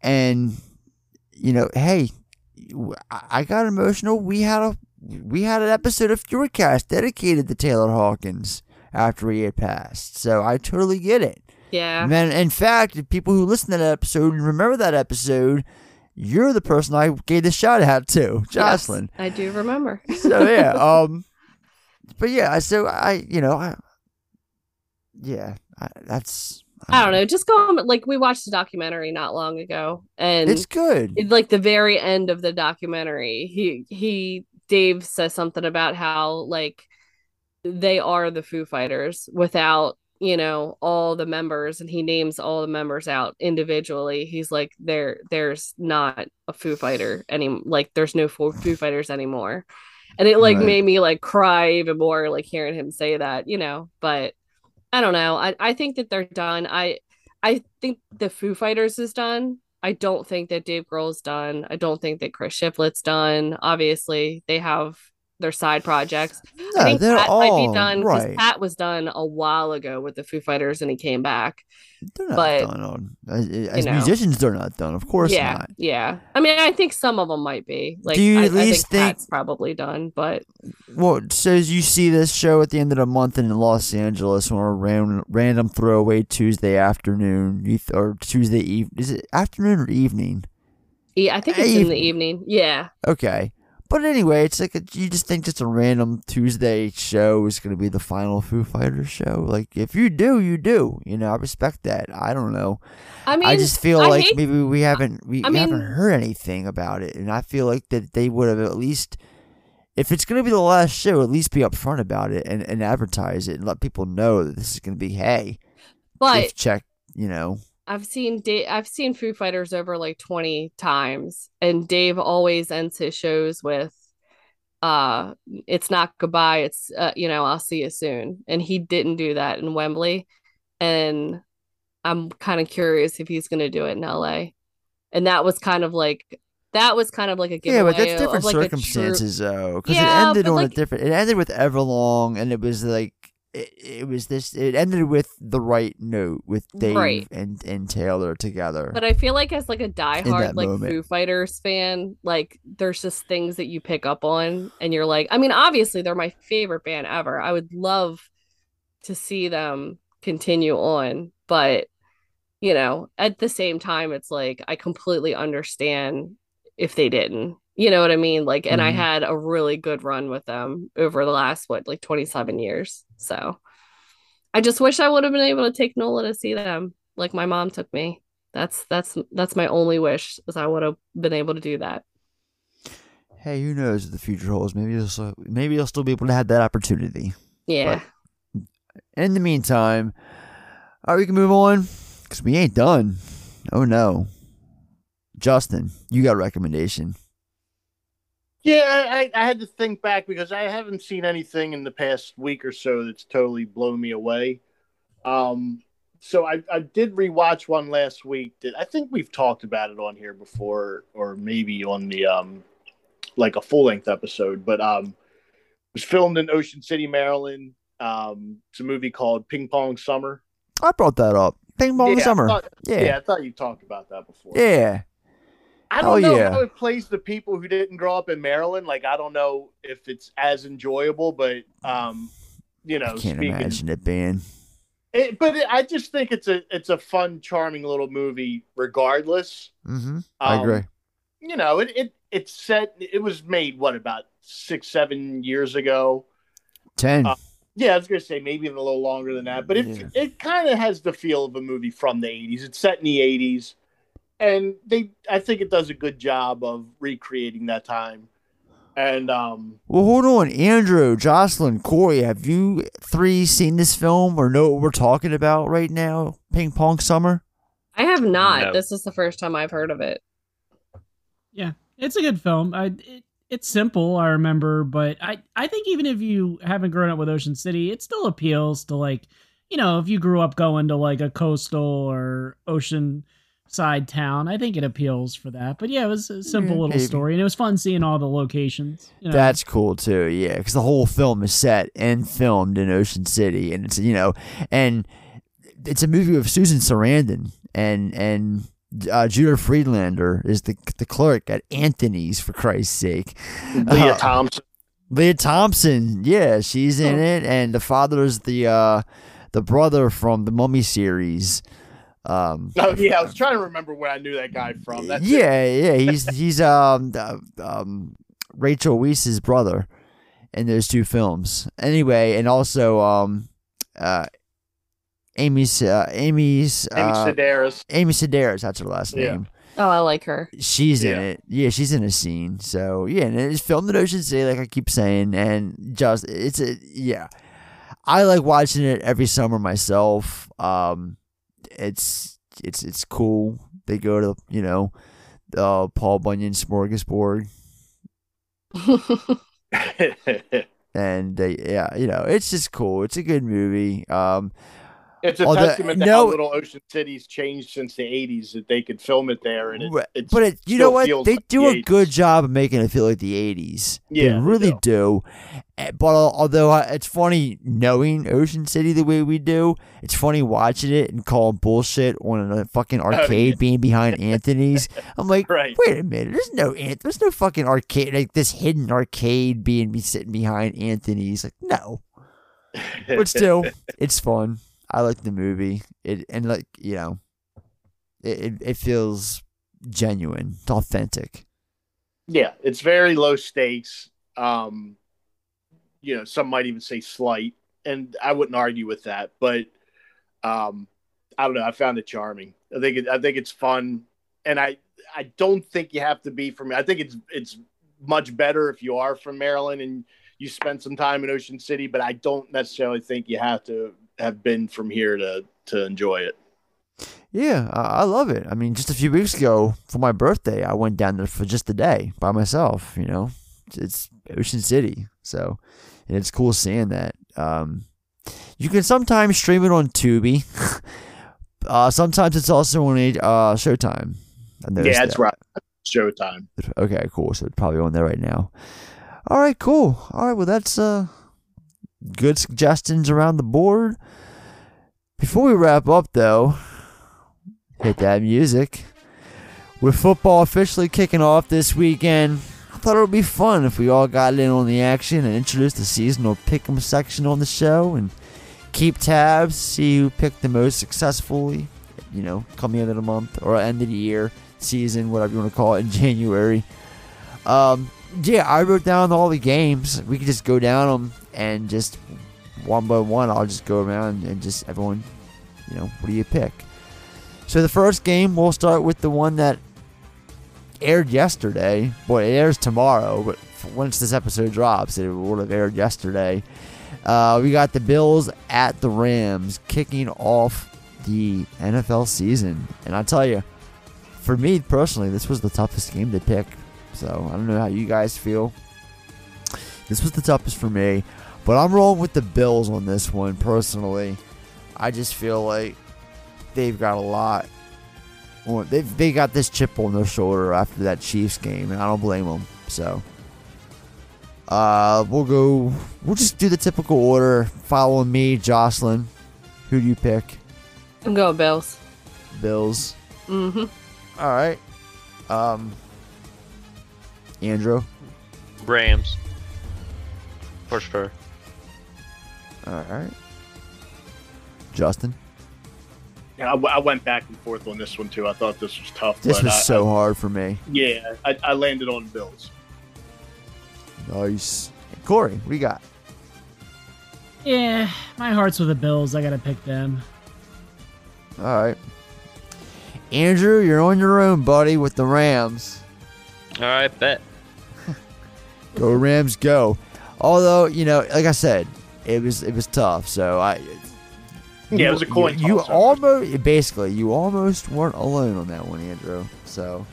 And you know, hey, I I got emotional. We had a we had an episode of Fewercast dedicated to Taylor Hawkins after he had passed. So I totally get it. yeah, And in fact, if people who listen to that episode and remember that episode, you're the person I gave the shout out to, Yes, Jocelyn. I do remember. So yeah, um, but yeah, so I, you know, I, yeah, I, that's I don't know. Just go on. Like we watched a documentary not long ago, and It's good. It, like the very end of the documentary, he he Dave says something about how like they are the Foo Fighters without you know all the members, and he names all the members out individually. He's like, there there's not a Foo Fighter any like there's no Foo, Foo Fighters anymore, and it like Right. made me like cry even more like hearing him say that, you know. But I don't know. I, I think that they're done. I I think the Foo Fighters is done. I don't think that Dave Grohl's done. I don't think that Chris Shiflett's done. Obviously, they have their side projects. I think they're Pat might be done because right. Pat was done a while ago with the Foo Fighters and he came back. They're not but done on as, as know. musicians. They're not done, of course yeah, not. yeah. I mean, I think some of them might be. Like, Do you I, at I least think, think- Pat's probably done, but Well, so as you see this show at the end of the month in Los Angeles on a ran, random throwaway Tuesday afternoon, or Tuesday eve, is it afternoon or evening? yeah, I think it's in the evening. Yeah. Okay. But anyway, it's like a, you just think just a random Tuesday show is going to be the final Foo Fighters show. Like if you do, you do. You know, I respect that. I don't know. I mean, I just feel I like hate- maybe we haven't we, I we haven't heard anything about it, and I feel like that they would have at least. If it's going to be the last show, at least be upfront about it and, and advertise it and let people know that this is going to be hey, But check, you know, I've seen Dave, I've seen Foo Fighters over like 20 times and Dave always ends his shows with uh it's not goodbye it's uh, you know I'll see you soon and he didn't do that in Wembley and I'm kind of curious if he's going to do it in LA and that was kind of like that was kind of like a yeah, but that's different like true- circumstances though, because Yeah, it ended on a different. It ended with Everlong, and it was like it, it was this. It ended with the right note with Dave Right. and and Taylor together. But I feel like as like a diehard like moment. Foo Fighters fan, like there's just things that you pick up on and you're like, I mean, obviously they're my favorite band ever. I would love to see them continue on, but you know, at the same time it's like I completely understand if they didn't. You know what I mean? Like and I Mhm. had a really good run with them over the last what, like 27 years. So I just wish I would have been able to take Nola to see them like my mom took me. That's that's that's my only wish is I would have been able to do that. hey, who knows what the future holds? Maybe you'll still, maybe you'll still be able to have that opportunity. Yeah. In the meantime, all right, we can move on because we ain't done. Oh no, Justin, you got a recommendation? Yeah, I, I had to think back because I haven't seen anything in the past week or so that's totally blown me away. Um, so I, I did rewatch one last week that I think we've talked about it on here before, or maybe on the um, like a full length episode. But um, it was filmed in Ocean City, Maryland. Um, it's a movie called Ping Pong Summer. I brought that up. Ping pong Yeah, I summer. thought- yeah. yeah, I thought you talked about that before. Yeah. I don't know yeah. how it plays the people who didn't grow up in Maryland. Like, I don't know if it's as enjoyable, but um, you know, I can't speaking, imagine it being. it, but it, I just think it's a it's a fun, charming little movie, regardless. Mm-hmm. I Um, agree. You know, it it it's set. It was made what about six, seven years ago. Ten. Uh, yeah, I was gonna say maybe even a little longer than that, but it Yeah. it kind of has the feel of a movie from the '80s. It's set in the '80s, and they I think it does a good job of recreating that time. And um, Well, hold on, Andrew, Jocelyn, Corey. Have you three seen this film or know what we're talking about right now? Ping pong summer. I have not. No. This is the first time I've heard of it. Yeah, it's a good film. I it, it's simple, I remember, but I I think even if you haven't grown up with Ocean City, it still appeals to like, you know, if you grew up going to like a coastal or ocean side town, I think it appeals for that. But yeah, it was a simple Yeah, little maybe. story and it was fun seeing all the locations. You know? That's cool too. Yeah, because the whole film is set and filmed in Ocean City, and it's you know, and it's a movie with Susan Sarandon and and uh, Judah Friedlander is the the clerk at Anthony's for Christ's sake. Lea Uh, Thompson. Lea Thompson, yeah, she's in it, and the father is the uh, the brother from the Mummy series. Um, Oh yeah, I was trying to remember where I knew that guy from. That's it. yeah, yeah, he's he's um uh, um Rachel Weisz's brother in those two films. Anyway, and also um uh Amy's uh, Amy's Amy uh, Sedaris. Amy Sedaris, that's her last Yeah. name. Oh, I like her. She's in it. Yeah, she's in a scene. So yeah, and it's filmed in Ocean City, like I keep saying, and just it's a yeah. I like watching it every summer myself. Um, it's it's it's cool. They go to you know, uh, Paul Bunyan smorgasbord, and they yeah, you know, it's just cool. It's a good movie. Um, It's a although- testament to no- how little Ocean City's changed since the '80s that they could film it there, and it, but it, you know what? They like do the a 80s. good job of making it feel like the '80s. Yeah, they they really do. Eh, But although it's funny knowing Ocean City the way we do, it's funny watching it and calling bullshit on a fucking arcade yeah. being behind Anthony's. I'm like, Right. wait a minute, there's no there's no fucking arcade like this hidden arcade being be sitting behind Anthony's. Like, no, but still, it's fun. I like the movie. It and like you know, it it, feels genuine. Authentic. Yeah, it's very low stakes. Um, you know, some might even say slight, and I wouldn't argue with that. But um, I don't know. I found it charming. I think it, I think it's fun, and I I don't think you have to be from. I think it's it's much better if you are from Maryland and you spend some time in Ocean City. But I don't necessarily think you have to have been from here to to enjoy it. Yeah, I, I love it. I mean, just a few weeks ago for my birthday, I went down there for just a day by myself. You know, it's Ocean City, so and it's cool seeing that. Um, you can sometimes stream it on Tubi. uh, sometimes it's also on uh, Showtime. Yeah, that's that. right. Showtime. Okay, cool. So it's probably on there right now. All right, cool. All right, well that's uh good suggestions around the board. Before we wrap up though, hit that music. With football officially kicking off this weekend, I thought it would be fun if we all got in on the action and introduced the seasonal pick'em section on the show and keep tabs, see who picked the most successfully, you know, coming end of the month or end of the year, season, whatever you want to call it, in January. Um, yeah, I wrote down all the games. We could just go down them and just one by one. I'll just go around and just everyone, you know, what do you pick? So the first game, we'll start with the one that aired yesterday. Well, it airs tomorrow, but once this episode drops, it would have aired yesterday. Uh, we got the Bills at the Rams kicking off the NFL season, and I tell you, for me personally, this was the toughest game to pick. So I don't know how you guys feel. This was the toughest for me, but I'm rolling with the Bills on this one personally. I just feel like they've got a lot. Well, they they got this chip on their shoulder after that Chiefs game, and I don't blame them. So, uh, we'll go. We'll just do the typical order. Following me, Jocelyn. Who do you pick? I'm going Bills. Bills. Mm-hmm. All right. Um, Andrew. Rams. For sure. All right. Justin. Yeah, I, I went back and forth on this one too. I thought this was tough. This but was I- so I- hard for me. Yeah, I, I landed on Bills. Nice. Corey, what do you got? Yeah, my heart's with the Bills. I gotta pick them. All right. Andrew, you're on your own, buddy, with the Rams. All right, bet. Go Rams, go. Although you know, like I said, it was it was tough. So I. Yeah, it was a coin You, you almost basically you almost weren't alone on that one, Andrew. So.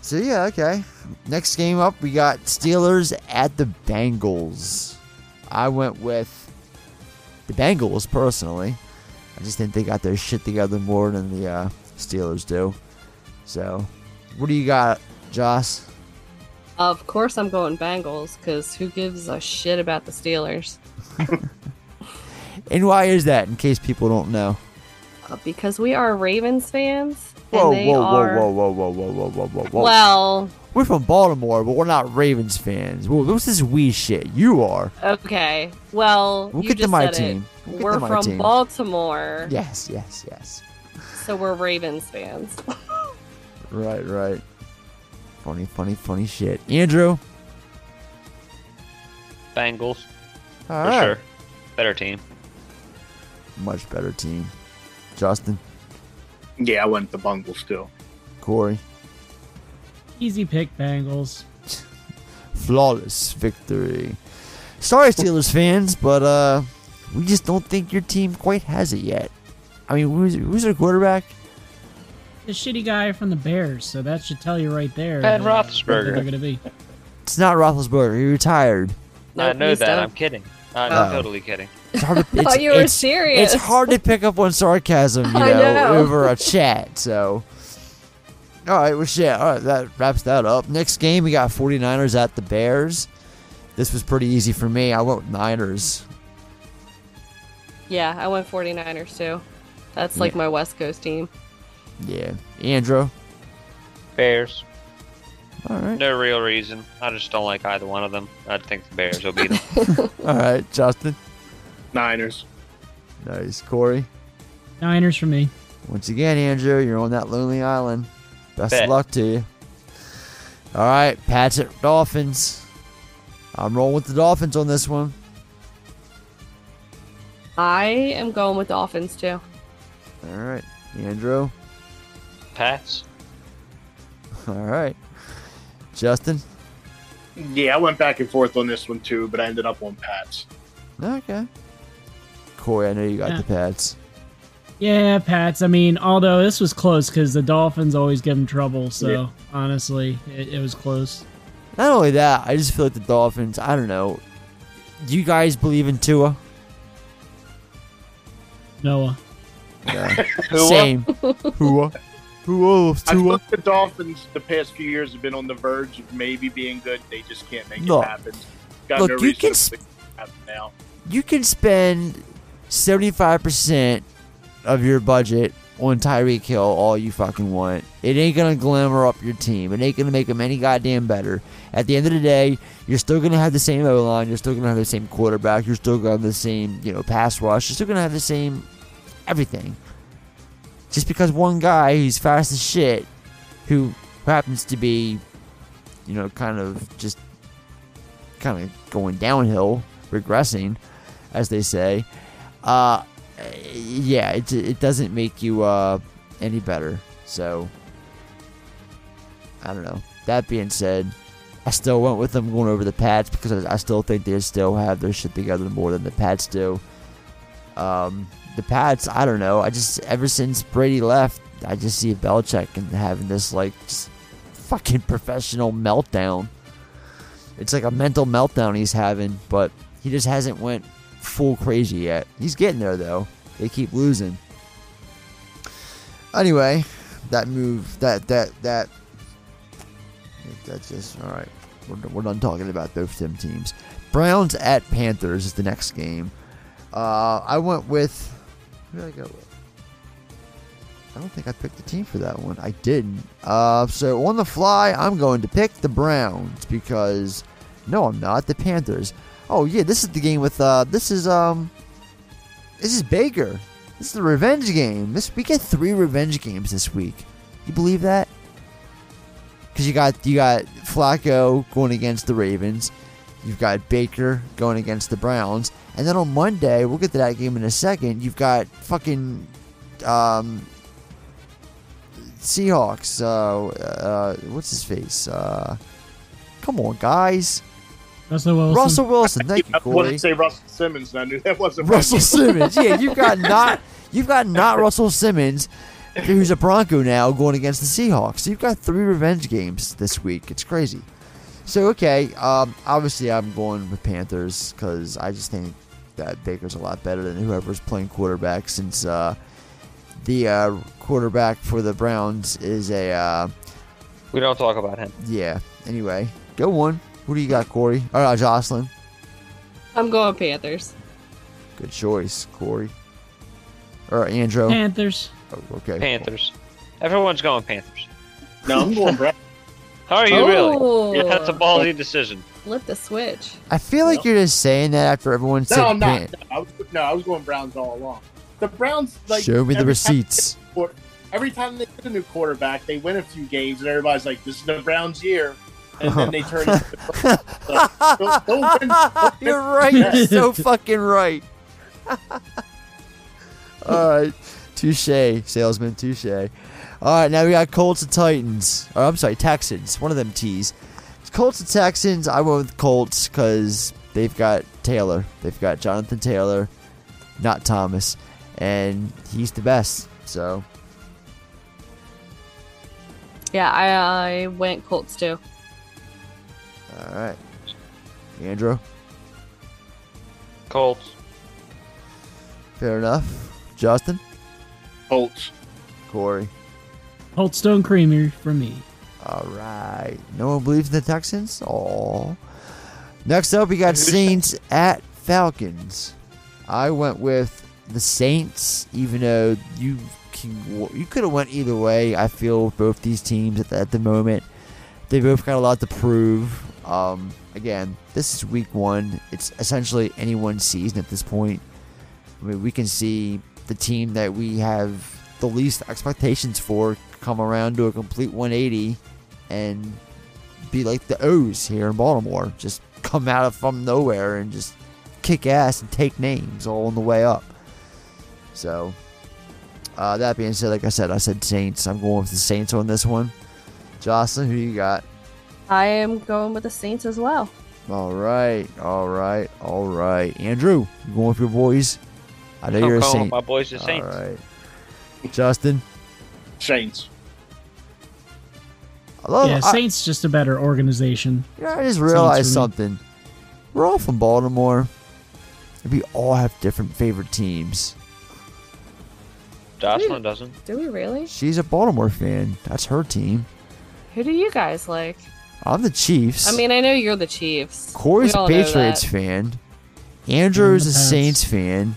So yeah, okay. Next game up, we got Steelers at the Bengals. I went with the Bengals personally. I just think they got their shit together more than the uh, Steelers do. So, what do you got, Joss? Of course, I'm going Bengals because who gives a shit about the Steelers? And why is that? In case people don't know. Uh, because we are Ravens fans. Whoa, and they whoa, are... whoa, whoa, whoa, whoa, whoa, whoa, whoa, whoa. Well, we're from Baltimore, but we're not Ravens fans. Well, what's this we shit? You are. okay. Well, We'll you get to my team. We'll we're my from team. Baltimore. Yes, yes, yes. So we're Ravens fans. Right, right. Funny, funny, funny shit. Andrew. Bengals. All for right. sure. Better team. Much better team. Justin, Yeah, I went the Bungles too. Corey, Easy pick, Bengals. flawless victory. Sorry, Steelers fans, but uh, we just don't think your team quite has it yet. I mean, who's who's their quarterback? The shitty guy from the Bears, so that should tell you right there. Ben uh, Roethlisberger. They're going to be. It's not Roethlisberger. He retired. I know he's that. done. I'm kidding. Uh, I'm Oh. totally kidding. It's hard to, it's, thought you were it's- serious. It's hard to pick up on sarcasm, you know, know. over a chat. So, all right, well, shit. All right, that wraps that up. Next game, we got 49ers at the Bears. This was pretty easy for me. I went with Niners. yeah, I went 49ers too. That's like Yeah. my West Coast team. Yeah, Andrew. Bears. All right. No real reason. I just don't like either one of them. I think the Bears will beat them. All right, Justin. Niners. Nice, Corey. Niners for me. Once again, Andrew, you're on that lonely island. Best Bet. of luck to you. All right, Pats at Dolphins. I'm rolling with the Dolphins on this one. I am going with Dolphins too. All right, Andrew. Pats. All right, Justin. Yeah, I went back and forth on this one too, but I ended up on Pats. Okay. Corey, I know you got Yeah. the Pats. Yeah, Pats. I mean, although this was close because the Dolphins always give them trouble. So Yeah. honestly, it, it was close. Not only that, I just feel like the Dolphins. I don't know. Do you guys believe in Tua? Noah. Yeah. Tua? Same. Tua. Tua. I Tua. the Dolphins the past few years have been on the verge of maybe being good. They just can't make Look. it happen. Got Look, no you can sp- think now. You can spend seventy-five percent of your budget on Tyreek Hill all you fucking want. It ain't gonna glamour up your team. It ain't gonna make them any goddamn better. At the end of the day, you're still gonna have the same O line. You're still gonna have the same quarterback. You're still gonna have the same, you know, pass rush. You're still gonna have the same everything. Just because one guy who's fast as shit, who happens to be, you know, kind of just kind of going downhill, regressing, as they say. Uh, yeah, it it doesn't make you uh any better. So I don't know. That being said, I still went with them going over the Pats because I still think they still have their shit together more than the Pats do. Um, the Pats, I don't know. I just ever since Brady left, I just see Belichick and having this like fucking professional meltdown. It's like a mental meltdown he's having, but he just hasn't went full crazy yet. He's getting there though. They keep losing. Anyway, that move, that that that that's just all right. We're, we're done talking about those them teams. Browns at Panthers is the next game. Uh, I went with I? I don't think I picked a team for that one. I didn't. Uh, so on the fly, I'm going to pick the Browns because no, I'm not. The Panthers. Oh yeah, this is the game with uh, this is um, this is Baker. This is the revenge game. This we get three revenge games this week. You believe that? Because you got you got Flacco going against the Ravens. You've got Baker going against the Browns, and then on Monday we'll get to that game in a second. You've got fucking um, Seahawks. Uh, uh, what's his face? Uh, come on, guys. Russell Wilson. Russell Wilson. Thank you, I wanted Corey. to say Russell Simmons, and I knew that wasn't Russell right. Simmons. Yeah, you've got not you've got not Russell Simmons, who's a Bronco now, going against the Seahawks. So you've got three revenge games this week. It's crazy. So okay, um, obviously I'm going with Panthers because I just think that Baker's a lot better than whoever's playing quarterback since uh, the uh, quarterback for the Browns is a uh, We don't talk about him. yeah. Anyway, go one. Who do you got, Corey? Or uh, Jocelyn? I'm going Panthers. Good choice, Corey. Or Andrew. Panthers. Oh, okay. Panthers. Everyone's going Panthers. No, I'm going Browns. How are you Oh. really? Yeah, that's a ballsy decision. Flip the switch. I feel like you're just saying that after everyone said No, I'm not. No, I was, no, I was going Browns all along. The Browns, like Show me the every time- receipts. every time they get a new quarterback, they win a few games, and everybody's like, "This is the Browns' year," and then they turn. into the- like, they'll- they'll win- they'll You're win- right. You're so fucking right. All right. Touche, salesman. Touche. All right. Now we got Colts and Titans. Or I'm sorry, Texans. One of them T's. Colts and Texans. I went with Colts because they've got Taylor. They've got Jonathan Taylor, not Thomas, and he's the best. So Yeah, I, I went Colts too. all right. Andrew. Colts. Fair enough. Justin. Colts. Corey. Holt Stone Creamer for me. All right. No one believes in the Texans? Oh. Next up, we got Saints at Falcons. I went with the Saints, even though you can, you could have went either way. I feel with both these teams at the, at the moment, they both got a lot to prove. Um, again, this is week one. It's essentially anyone's season at this point. I mean, we can see the team that we have the least expectations for come around to a complete 180 and be like the O's here in Baltimore. Just come out of from nowhere and just kick ass and take names all on the way up. So, uh, that being said, like I said, I said Saints. I'm going with the Saints on this one. Jocelyn, who you got? I am going with the Saints as well. All right, all right, all right. Andrew, you going with your boys? I know I'm you're a going Saint. my boys, the All Saints. right. Justin, Saints. I love. yeah, I- Saints just a better organization. Yeah, I just realized something. We're all from Baltimore. and We all have different favorite teams. Jocelyn doesn't. Do we really? She's a Baltimore fan. That's her team. Who do you guys like? I'm the Chiefs. I mean, I know you're the Chiefs. Corey's a Patriots fan. Andrew's a Saints fan.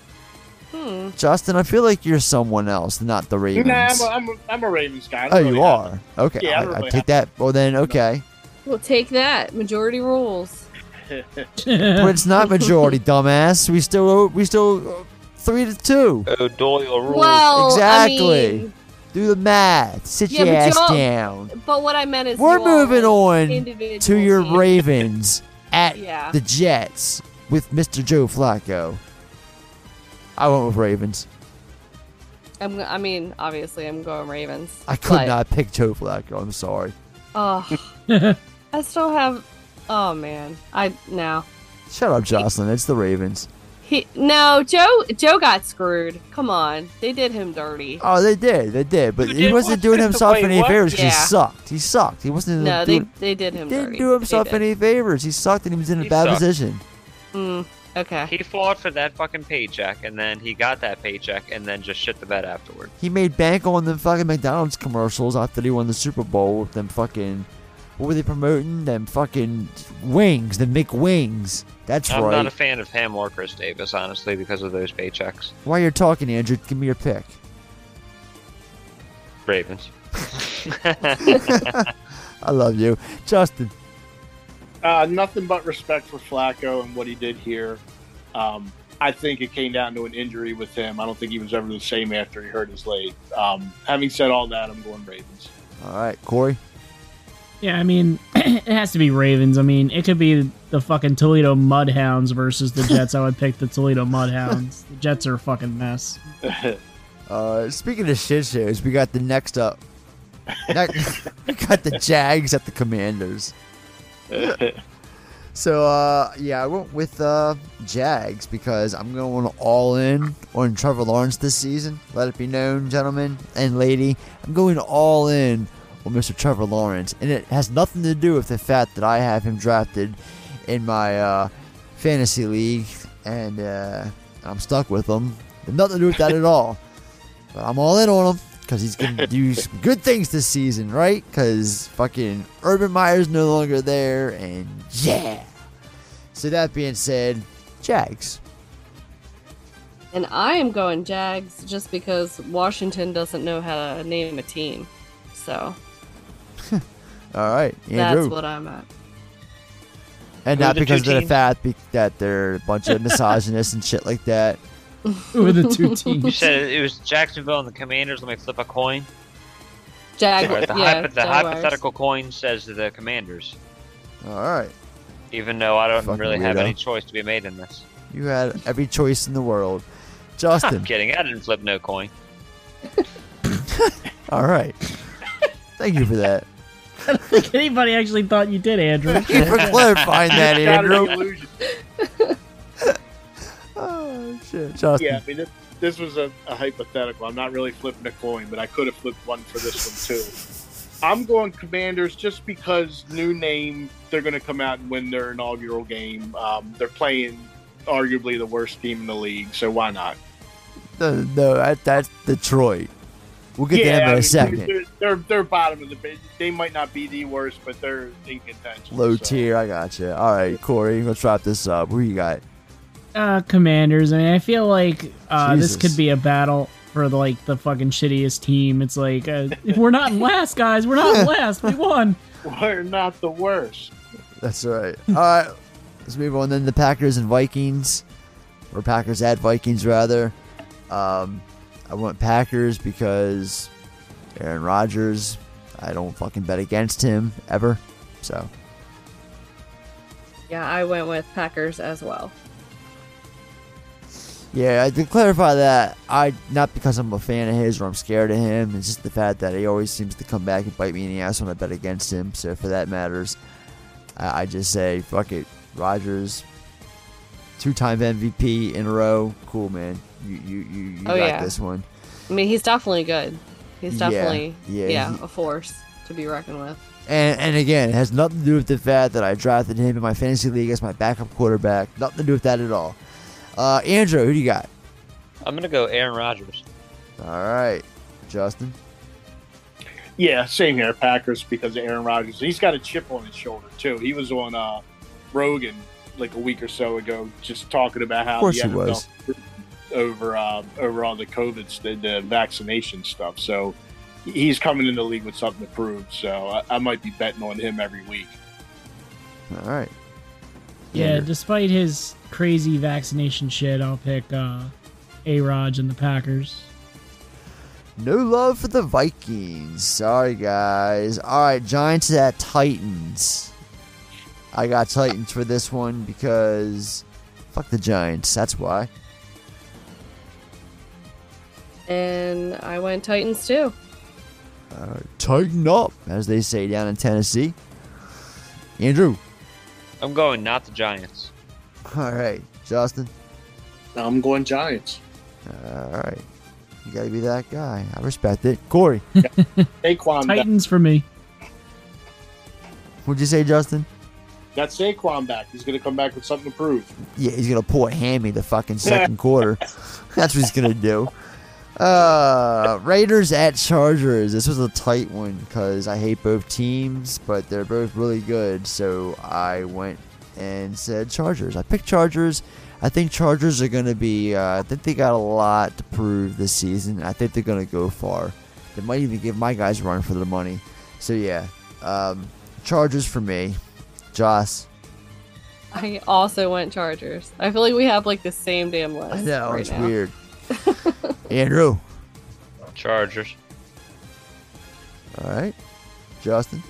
Justin, I feel like you're someone else, not the Ravens. Nah, I'm a, I'm, a, I'm a Ravens guy. I oh, don't you really have- are. Okay, Yeah, I I, don't I really take that. Well, then, okay. Well, take that. Majority rules. but it's not majority, dumbass. We still, we still, uh, three to two. Oh, Doyle rules. Well, exactly. I mean, Do the math. Sit Yeah, your ass y'all- down. but what I meant is We're moving on to your teams. Ravens at Yeah. the Jets with Mr. Joe Flacco. I went with Ravens. I'm, I mean, obviously, I'm going Ravens. I could but- not pick Joe Flacco. I'm sorry. Oh, I still have. Oh man, I now. Shut up, Jocelyn. It's the Ravens. He no Joe. Joe got screwed. Come on, they did him dirty. Oh, they did. They did. But You he did wasn't what? doing himself Wait, any what? favors 'cause he sucked. He sucked. He wasn't No, they doing, they did him dirty. didn't dirty. do himself did. any favors. He sucked and he was in a He bad sucked. position. Mm, okay. He fought for that fucking paycheck, and then he got that paycheck, and then just shit the bed afterward. He made bank on them fucking McDonald's commercials after he won the Super Bowl with them fucking. What were they promoting? Them fucking wings, the McWings. That's right. I'm not a fan of him or Chris Davis, honestly, because of those paychecks. While you're talking, Andrew, give me your pick. Ravens. I love you, Justin. Uh, nothing but respect for Flacco and what he did here. Um, I think it came down to an injury with him. I don't think he was ever the same after he hurt his leg. Um, having said all that, I'm going Ravens. All right, Corey. Yeah, I mean, it has to be Ravens. I mean, it could be the fucking Toledo Mudhounds versus the Jets. I would pick the Toledo Mudhounds. The Jets are a fucking mess. Uh, speaking of shit shows, we got the next up. Next, we got the Jags at the Commanders. So uh, yeah, I went with uh, Jags because I'm going all in on Trevor Lawrence this season. Let it be known, gentlemen and lady, I'm going all in on Mr. Trevor Lawrence, and it has nothing to do with the fact that I have him drafted in my uh, fantasy league, and uh, I'm stuck with him. Nothing to do with that at all. But I'm all in on him because he's going to do some good things this season, right? Because fucking Urban Meyer's no longer there, and yeah. So that being said, Jags. And I am going Jags just because Washington doesn't know how to name a team. So All right, Andrew. that's what I'm at. and not because of the fact be- that they're a bunch of misogynists and shit like that. Who are the two teams? You said it was Jacksonville and the Commanders. Let me flip a coin. Jag- Alright, the, yeah, hypo- the Jaguars. hypothetical coin says the Commanders. All right. Even though I don't Fucking really have any choice to be made in this. You had every choice in the world. I'm Justin. kidding. I didn't flip no coin. All right. Thank you for that. I don't think anybody actually thought you did, Andrew. Thank you for clarifying that, Andrew. Shit, Justin. Yeah, I mean, this, this was a, a hypothetical. I'm not really flipping a coin, but I could have flipped one for this one too. I'm going Commanders just because new name. They're going to come out and win their inaugural game. Um, they're playing arguably the worst team in the league, so why not? No, no, that, that's Detroit. We'll get to them I in a mean, second. They're, they're they're bottom of the. They might not be the worst, but they're in contention. Low so. tier, I got you. All right, Corey, let's wrap this up. Who you got? Uh, Commanders. I mean, I feel like uh, this could be a battle for the, like the fucking shittiest team. It's like uh, if we're not in last, guys. We're not in last. We won. We're not the worst. That's right. All right, let's move on. Then the Packers and Vikings, or Packers at Vikings rather. Um, I went Packers because Aaron Rodgers. I don't fucking bet against him ever. So Yeah, I went with Packers as well. Yeah, I did clarify that. I not because I'm a fan of his or I'm scared of him. It's just the fact that he always seems to come back and bite me in the ass when I bet against him. So for that matters, I, I just say fuck it. Rodgers, two-time MVP in a row. Cool, man. You you you, you Oh, got yeah. this one. I mean, he's definitely good. He's Yeah, definitely yeah, yeah, he- a force to be reckoned with. And and again, it has nothing to do with the fact that I drafted him in my fantasy league as my backup quarterback. Nothing to do with that at all. Uh, Andrew, who do you got? I'm gonna go Aaron Rodgers. All right, Justin. Yeah, same here, Packers, because of Aaron Rodgers. He's got a chip on his shoulder too. He was on uh, Rogan like a week or so ago, just talking about how Of course the he was. over uh, over all the COVID, st- the vaccination stuff. So he's coming in the league with something to prove. So I, I might be betting on him every week. All right. Yeah, despite his crazy vaccination shit, I'll pick uh, A. Raj and the Packers. No love for the Vikings. Sorry, guys. All right, Giants at Titans. I got Titans for this one because fuck the Giants. That's why. And I went Titans too. Uh, tighten up, as they say down in Tennessee. Andrew. I'm going not the Giants. All right, Justin. I'm going Giants. All right. You gotta be that guy. I respect it. Corey. Saquon back. Titans for me. What'd you say, Justin? Got Saquon back. He's going to come back with something to prove. Yeah, he's gonna pull a hammy the fucking second quarter. That's what he's gonna do. Uh, Raiders at Chargers. This was a tight one because I hate both teams, but they're both really good. So I went and said Chargers. I picked Chargers. I think Chargers are gonna be. Uh, I think they got a lot to prove this season. I think they're gonna go far. They might even give my guys a run for their money. So yeah, um, Chargers for me. Joss. I also went Chargers. I feel like we have like the same damn list. I know right it's now. weird. Andrew. Chargers. All right, Justin.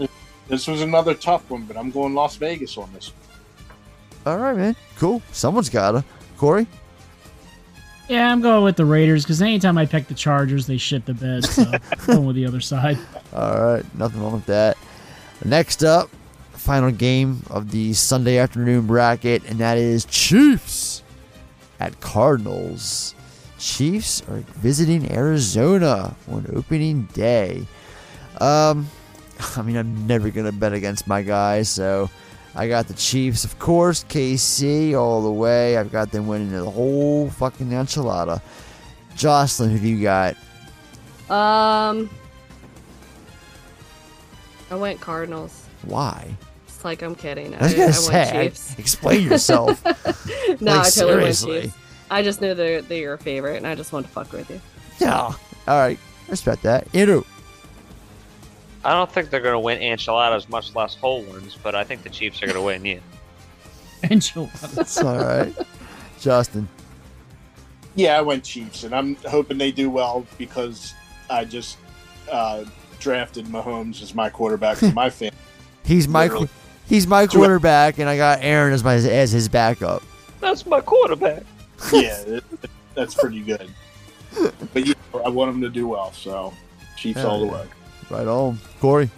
This was another tough one, but I'm going Las Vegas on this. All right, man. Cool. Someone's gotta. Corey. Yeah, I'm going with the Raiders because anytime I pick the Chargers, they shit the bed. So I'm going with the other side. All right, nothing wrong with that. Next up, final game of the Sunday afternoon bracket, and that is Chiefs at Cardinals. Chiefs are visiting Arizona on opening day. Um, I mean, I'm never gonna bet against my guys, so I got the Chiefs, of course. KC all the way. I've got them winning the whole fucking enchilada. Jocelyn, who do you got? Um, I went Cardinals. Why? It's like I'm kidding. I was gonna went say, Chiefs. explain yourself. no, Like, I totally went seriously. Chiefs. I just know they're they're your favorite, and I just want to fuck with you. Yeah. All right. Respect that. Andrew. I don't think they're gonna win enchiladas, much less whole ones, but I think the Chiefs are gonna win. Yeah. Enchiladas. That's all right. Justin. Yeah, I went Chiefs, and I'm hoping they do well because I just uh, drafted Mahomes as my quarterback for my fan. He's my Literally. he's my quarterback, and I got Aaron as my as his backup. That's my quarterback. Yeah, it, that's pretty good. But yeah, I want them to do well, so Chiefs all the Hell way. Right on, Corey.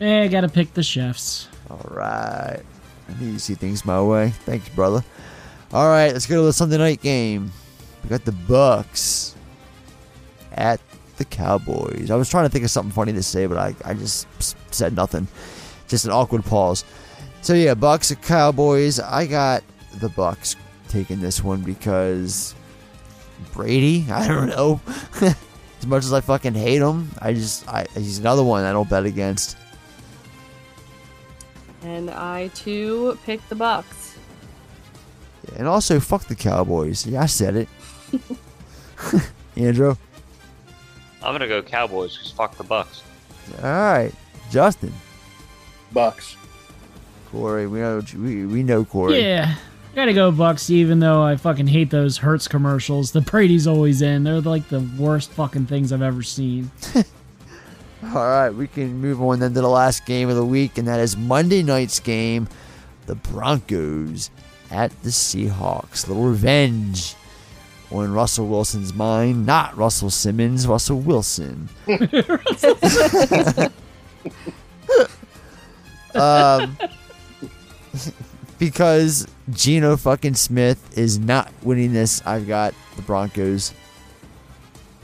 Eh, I gotta pick the chefs. All right. I need to see things my way. Thanks, brother. All right, let's go to the Sunday night game. We got the Bucks at the Cowboys. I was trying to think of something funny to say, but I, I just said nothing. Just an awkward pause. So yeah, Bucks at Cowboys. I got the Bucks taking this one because Brady. I don't know. as much as I fucking hate him, I just I, he's another one I don't bet against. And I too picked the Bucks. And also, fuck the Cowboys. Yeah, I said it. Andrew. I'm gonna go Cowboys because fuck the Bucks. All right, Justin. Bucks. Corey, we know we, we know Corey. Yeah. Gotta go Bucks, even though I fucking hate those Hertz commercials. The Brady's always in. They're like the worst fucking things I've ever seen. All right, we can move on then to the last game of the week, and that is Monday night's game, the Broncos at the Seahawks. Little revenge on Russell Wilson's mind. Not Russell Simmons, Russell Wilson. um, because Geno fucking Smith is not winning this, I've got the Broncos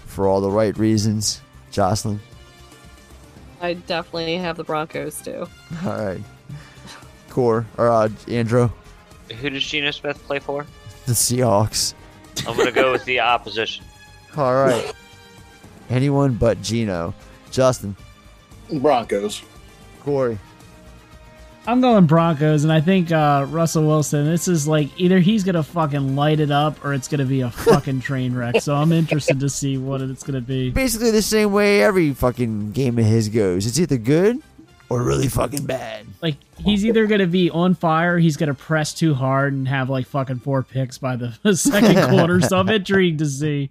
for all the right reasons. Jocelyn. I definitely have the Broncos too. All right. Core or uh, Andrew, Who does Geno Smith play for? the Seahawks. I'm gonna go with the opposition. All right. Anyone but Geno. Justin, Broncos. Corey. I'm going Broncos, and I think uh, Russell Wilson. This is like either he's gonna fucking light it up, or it's gonna be a fucking train wreck. So I'm interested to see what it's gonna be. Basically the same way every fucking game of his goes. It's either good or really fucking bad. Like he's either gonna be on fire, he's gonna press too hard and have like fucking four picks by the second quarter. So I'm intrigued to see.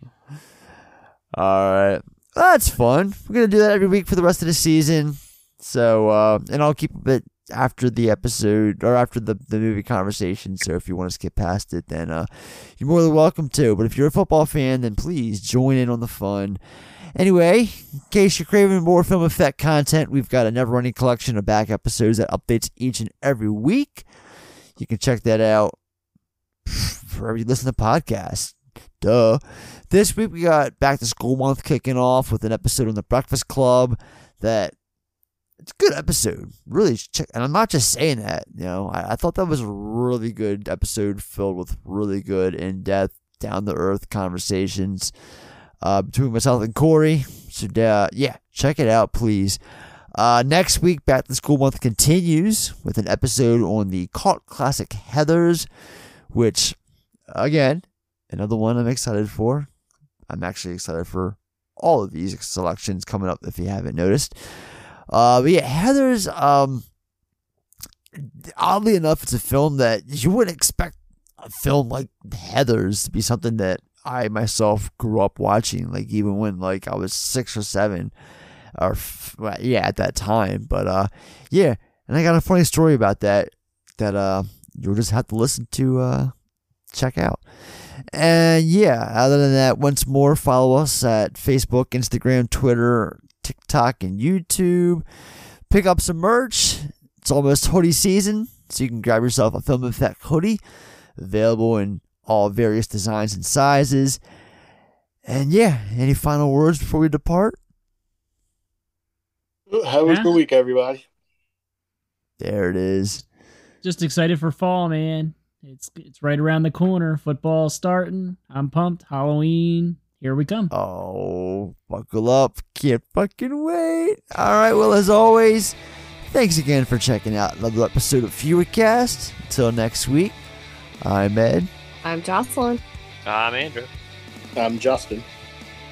All right. That's fun. We're going to do that every week for the rest of the season. So, uh, and I'll keep it after the episode or after the, the movie conversation. So if you want to skip past it, then uh, you're more than welcome to. But if you're a football fan, then please join in on the fun. Anyway, in case you're craving more film effect content, we've got a never running collection of back episodes that updates each and every week. You can check that out wherever you listen to podcasts. Duh. This week we got back to school month kicking off with an episode on the Breakfast Club that it's a good episode. Really check and I'm not just saying that, you know. I, I thought that was a really good episode filled with really good in depth, down to earth conversations uh, between myself and Corey. So uh, yeah, check it out, please. Uh, next week, Back to School Month continues with an episode on the cult classic Heathers, which, again, another one I'm excited for. I'm actually excited for all of these selections coming up if you haven't noticed. Uh, but yeah, Heathers, um, oddly enough, it's a film that you wouldn't expect a film like Heathers to be something that I myself grew up watching, like even when like I was six or seven, or well, yeah, at that time. But uh, yeah, and I got a funny story about that that uh you'll just have to listen to uh check out. And yeah, other than that, once more, follow us at Facebook, Instagram, Twitter, TikTok, and YouTube. Pick up some merch. It's almost hoodie season, so you can grab yourself a Film Effect hoodie, available in all various designs and sizes. And yeah, any final words before we depart? How was Yeah. the week, everybody? There it is. Just excited for fall, man. It's it's right around the corner. Football starting. I'm pumped. Halloween. Here we come. Oh, buckle up. Can't fucking wait. All right, well, as always, thanks again for checking out another episode of Fewercast. Until next week, I'm Ed. I'm Jocelyn. I'm Andrew. I'm Justin.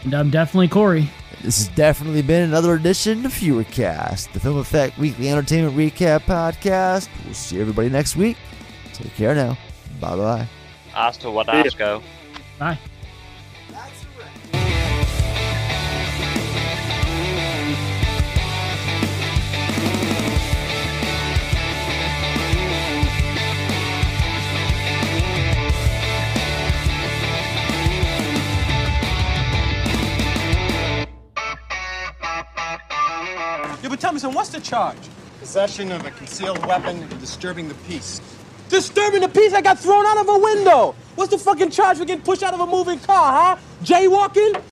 And I'm definitely Corey. This has definitely been another edition of Fewercast, the Film Effect Weekly Entertainment Recap Podcast. We'll see everybody next week. Take care now. Bye bye. Hasta Wadasco. Bye. Yeah, but tell me something, what's the charge? Possession of a concealed weapon and disturbing the peace. Disturbing the peace? I got thrown out of a window. What's the fucking charge for getting pushed out of a moving car, huh? Jaywalking?